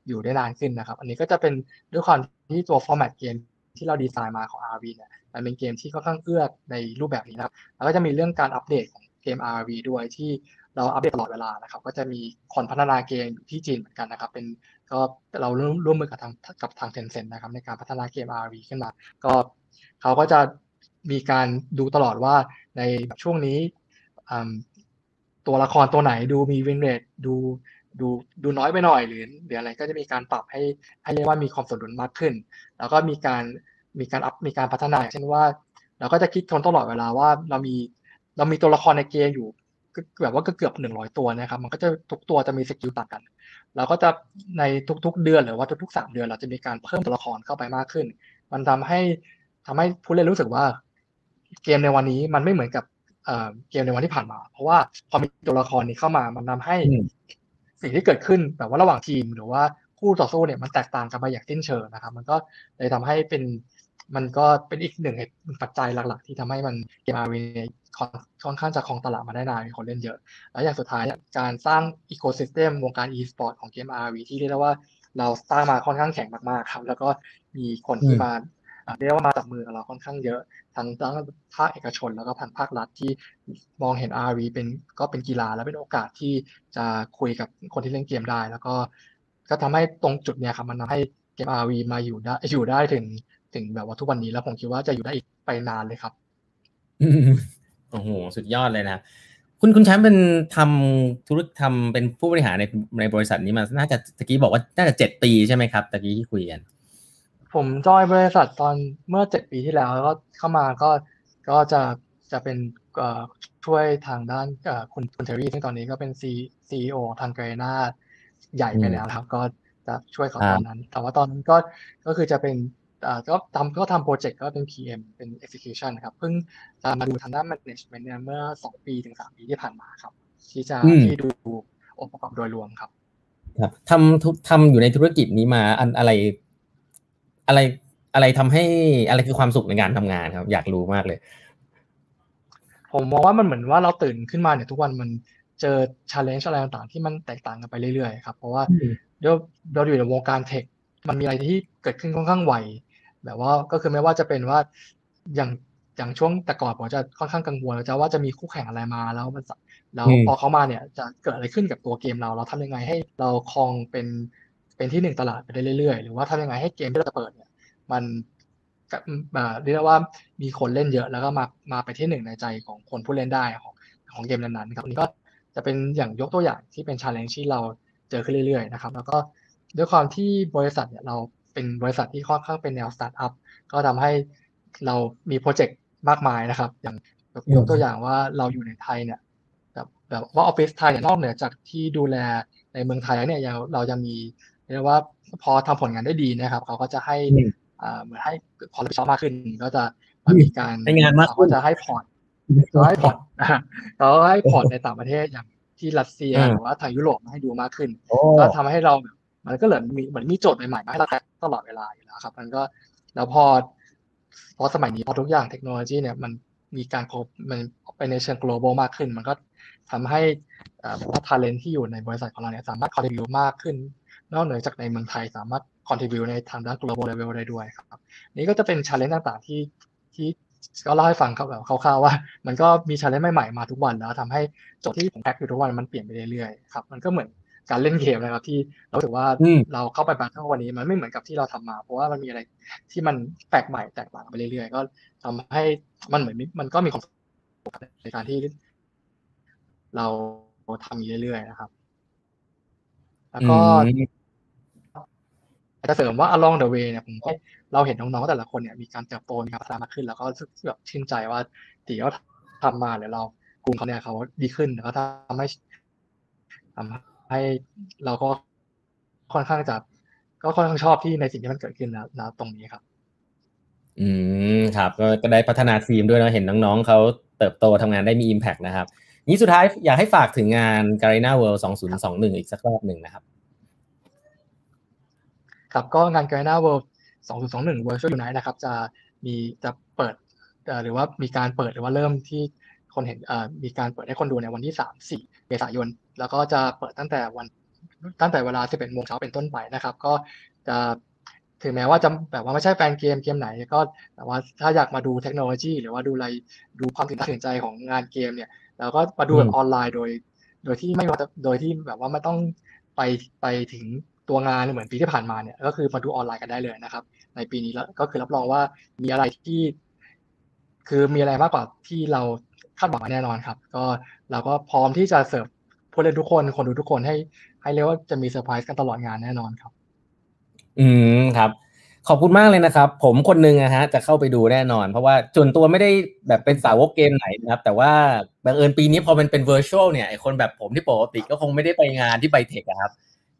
อยู่ได้นานขึ้นนะครับ อันนี้ก็จะเป็นด้วยความที่ตัว format เกมที่เราดีไซน์มาของ RV เนี่ยมันเป็นเกมที่ค่อนข้างเอื้อในรูปแบบนี้นะครับแล้วก็จะมีเรื่องการอัปเดตของเกม RV ด้วยที่ เราอัปเดตตลอดเวลานะครับ ก็จะมีคนพัฒนาเกมอยู่ที่จีนเหมือนกันนะครับ เป็นก็เราร่วมร่วมมือกับทางกับทาง Tencent นะครับ ในการพัฒนาเกม RV ขึ้นมา ก็เขาก็จะมีการดูตลอดว่าในช่วงนี้ตัวละครตัวไหนดูมีวินเรทดูดูดูน้อยไปหน่อยหรือหรืออะไรก็จะมีการปรับให้ให้เรียกว่ามีความสมดุลมากขึ้น แล้วก็มีการมีการอัพมีการพัฒนาเช่นว่า เราก็จะคิดทนตลอดเวลาว่าเรามีเรามีตัวละครในเกมอยู่ แบบว่าก็เกือบหนึ่งร้อยตัวนะครับ มันก็จะทุกตัวจะมีสกิลต่างกันเราก็จะในทุกๆเดือนหรือว่าทุกๆสามเดือน เราจะมีการเพิ่มตัวละครเข้าไปมากขึ้น มันทำให้ทำให้ผู้เล่นรู้สึกว่า เกมในวันนี้มันไม่เหมือนกับเกมในวันที่ผ่านมา เพราะว่าพอมีตัวละครนี้เข้ามา มันทำให้สิ่งที่เกิดขึ้นแบบว่าระหว่างทีมหรือว่าคู่ต่อสู้เนี่ยมันแตกต่างกันไปอย่างสิ้นเชิงนะครับ มันก็เลยทำให้เป็น มันก็เป็นอีกหนึ่งเหตุปัจจัยหลัก ๆ ที่ทำให้มันเกม RoV ค่อนข้างจะครองตลาดมาได้นานมีคนเล่นเยอะ แล้วอย่างสุดท้ายการสร้าง ecosystem วงการ e-sport ของเกม RV ที่เรียกว่าเราสร้างมาค่อนข้างแข็งมากๆครับ แล้วก็มีคนที่มาเรียกว่ามาจับมือกับเราค่อนข้างเยอะ ทั้งทั้งภาคเอกชนแล้วก็ทางภาครัฐที่มองเห็น RV เป็นก็เป็นกีฬาและเป็นโอกาสที่จะคุยกับคนที่เล่นเกมได้ แล้วก็ ก็ทำให้ตรงจุดเนี้ยครับมันทำให้เกม RV มาอยู่ได้อยู่ได้ถึง ถึงแบบว่าทุกวันนี้แล้วผมคิดว่าจะอยู่ได้อีกไปนานเลยครับโอ้โหสุดยอดเลยนะคุณคุณแชมป์เป็นทำธุรกิจทำเป็นผู้บริหารในในบริษัทนี้มาน่าจะตะกี้บอกว่าน่าจะเจ็ดปีใช่ไหมครับตะกี้ที่คุยกันผมจอยบริษัทตอนเมื่อเจ็ดปีที่แล้วแล้วก็เข้ามาก็ก็จะจะเป็นช่วยทางด้านคุณคุณเทอรี่ซึ่งตอนนี้ก็เป็น CCO ทาง Garena ใหญ่ไปแล้วครับ ก็จะช่วยเขาตอนนั้น แต่ว่าตอนนั้นก็ก็คือจะเป็น ก็ทำก็ทำโปรเจกต์ก็เป็น PM เป็น execution ครับ เพิ่งจะมาดูทางด้าน management เนี่ยเมื่อสองปีถึงสามปีที่ผ่านมาครับ ที่จะที่ดูองค์ประกอบโดยรวมครับ ครับทำทำอยู่ในธุรกิจนี้มาอันอะไรอะไรอะไรทำให้อะไรคือความสุขในการทำงานครับ อยากรู้มากเลย ผมมองว่ามันเหมือนว่าเราตื่นขึ้นมาเนี่ยทุกวันมันเจอชาเลนจ์อะไรต่างๆที่มันแตกต่างกันไปเรื่อยๆครับ เพราะว่าเดี๋ยวเราอยู่ในวงการเทค มันมีอะไรที่เกิดขึ้นค่อนข้างไว แบบว่าก็คือไม่ว่าจะเป็นว่าอย่างอย่างช่วงแต่ก่อนผมจะค่อนข้างกังวลจะว่าจะมีคู่แข่งอะไรมาแล้วมันแล้วพอเขามาเนี่ยจะเกิดอะไรขึ้นกับตัวเกมเรา เราทำยังไงให้เราครองเป็นเป็นที่หนึ่งตลาดไปได้เรื่อยๆ หรือว่าทำยังไงให้เกมที่เราจะเปิดเนี่ย มันเรียกว่ามีคนเล่นเยอะแล้วก็มามาไปที่หนึ่งในใจของคนผู้เล่นได้ของของเกมนั้นๆครับนี่ก็จะเป็นอย่างยกตัวอย่างที่เป็นชาเลนจ์ที่เราเจอขึ้นเรื่อยๆนะครับ แล้วก็ด้วยความที่บริษัทเนี่ยเรา เป็นบริษัทที่ค่อนข้างเป็นแนวสตาร์ทอัพก็ทำให้เรามีโปรเจกต์มากมายนะครับ อย่างยกตัวอย่างว่าเราอยู่ในไทยเนี่ยแบบแบบว่าออฟฟิศไทยเนี่ยนอกเหนือจากที่ดูแลในเมืองไทยแล้วเนี่ยเรายังมีเรียกว่าพอทำผลงานได้ดีนะครับเขาก็จะให้เหมือนให้พอร์ตรับผิดชอบมากขึ้น ก็จะมีการให้งานมากก็จะให้พอร์ตเขาให้พอร์ตเขาให้พอร์ตในต่างประเทศอย่างที่รัสเซียหรือว่าทางยุโรปมาให้ดูมากขึ้น ก็ทำให้เรา มันก็เหมือนมีเหมือนมีโจทย์ใหม่ๆมาให้เราแทตลอดเวลาอยู่แล้วครับ มันก็แล้วพอพอสมัยนี้พอทุกอย่างเทคโนโลยีเนี่ยมันมีการมันไปในเชิง global มากขึ้น มันก็ทำให้ว่า talent ที่อยู่ในบริษัทของเราเนี่ยสามารถ contribute มากขึ้น นอกเหนือจากในเมืองไทยสามารถ contribute ในทางด้าน global level ได้ด้วยครับ นี่ก็จะเป็น challenge ต่างๆที่ที่ก็เล่าให้ฟังครับแบบคร่าวๆว่า มันก็มี challenge ใหม่ๆมาทุกวันแล้วทำให้โจทย์ที่ผมแพ็กอยู่ทุกวันมันเปลี่ยนไปเรื่อยๆครับมันก็เหมือน การเล่นเกมนะครับ ที่เราถือว่าเราเข้าไปบาร์เทิลวันนี้มันไม่เหมือนกับที่เราทำมา เพราะว่ามันมีอะไรที่มันแปลกใหม่แตกต่างไปเรื่อยๆ ก็ทำให้มันเหมือนมันก็มีความในการที่เราทำเรื่อยๆนะครับ แล้วก็จะเสริมว่า along the way เนี่ยผมก็เราเห็นน้องๆแต่ละคนเนี่ยมีการเติบโตมีการพัฒนามากขึ้น แล้วก็รู้สึกแบบชื่นใจว่าตีเขาทำมาหรือเรากลุ่มเขาเนี่ยเขาดีขึ้นแล้วก็ทำให้ทำ ให้เราก็ค่อนข้างจะก็ค่อนข้างชอบที่ในสิ่งที่มันเกิดขึ้นแล้วนะตรงนี้ครับ อืมครับก็ได้พัฒนาทีมด้วยนะเห็นน้องๆเขาเติบโตทำงานได้มี Impact นะครับนี้สุดท้ายอยากให้ฝากถึงงาน Garena World 2021 อีกสักรอบหนึ่งนะครับ ครับก็งาน Garena World 2021 Virtual Unite นะครับ จะมีจะเปิดหรือว่ามีการเปิดหรือว่าเริ่มที่ คนเห็นมีการเปิดให้คนดูในวันที่ 3 4 เมษายน แล้วก็จะเปิดตั้งแต่วันตั้งแต่เวลา 11โมงเช้าเป็นต้นไปนะครับ ก็จะถึงแม้ว่าจะแบบว่าไม่ใช่แฟนเกมเกมไหน ก็แต่ว่าถ้าอยากมาดูเทคโนโลยี หรือว่าดูอะไรดูความตื่นตาตื่นใจของงานเกมเนี่ยแล้วก็มาดูแบบออนไลน์โดย โดยที่ไม่ว่าโดยที่แบบว่าไม่ต้องไปไปถึงตัวงานเหมือนปีที่ผ่านมาเนี่ย ก็คือมาดูออนไลน์กันได้เลยนะครับ ในปีนี้แล้วก็คือรับรองว่ามีอะไรที่ คือมีอะไรมากกว่าที่เรา คาดหวังแน่นอนครับ ก็เราก็พร้อมที่จะเสิร์ฟผู้เล่นทุกคนคนดูทุกคนให้ให้เรียกว่าจะมีเซอร์ไพรส์กันตลอดงานแน่นอนครับ อืมครับขอบคุณมากเลยนะครับ ผมคนหนึ่งนะฮะจะเข้าไปดูแน่นอน เพราะว่าส่วนตัวไม่ได้แบบเป็นสาวกเกมไหนนะครับ แต่ว่าบังเอิญปีนี้พอมันเป็น virtual เนี่ยไอคนแบบผมที่ปกติก็คงไม่ได้ไปงานที่ไบเทคครับ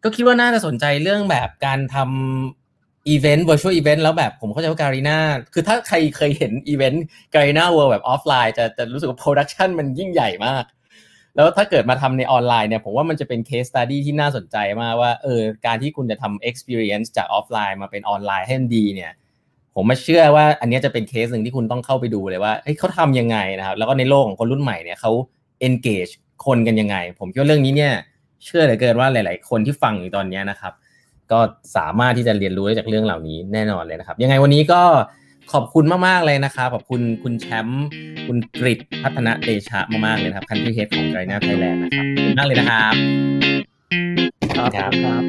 ก็คิดว่าน่าจะสนใจเรื่องแบบการทำ อีเวนต์ virtual event แล้วแบบผมเข้าใจว่าการีนาคือถ้าใครเคยเห็นอีเวนต์ Garena World แบบออฟไลน์จะจะรู้สึกว่า production มันยิ่งใหญ่มาก แล้วถ้าเกิดมาทำในออนไลน์เนี่ยผมว่ามันจะเป็น case study ที่น่าสนใจมากว่าเออการที่คุณจะทำ experience จากออฟไลน์มาเป็นออนไลน์ให้มันดีเนี่ยผมมาเชื่อว่าอันนี้จะเป็นเคสหนึ่งที่คุณต้องเข้าไปดูเลยว่าเฮ้ยเขาทำยังไงนะครับแล้วก็ในโลกของคนรุ่นใหม่เนี่ยเขา engage คนกันยังไง ผมคิดว่าเรื่องนี้เนี่ยเชื่อเหลือเกินว่าหลาย ๆ คนที่ฟังอยู่ตอนนี้นะครับ ก็สามารถที่จะเรียนรู้ได้จากเรื่องเหล่านี้แน่นอนเลยนะครับ ยังไงวันนี้ก็ขอบคุณมากๆเลยนะครับ ขอบคุณคุณแชมป์คุณกริดพัฒนาเดชะมากๆเลยครับคันทีเฮดของไกน่าไทยแลนด์นะครับขอบคุณมากเลยนะครับครับครับ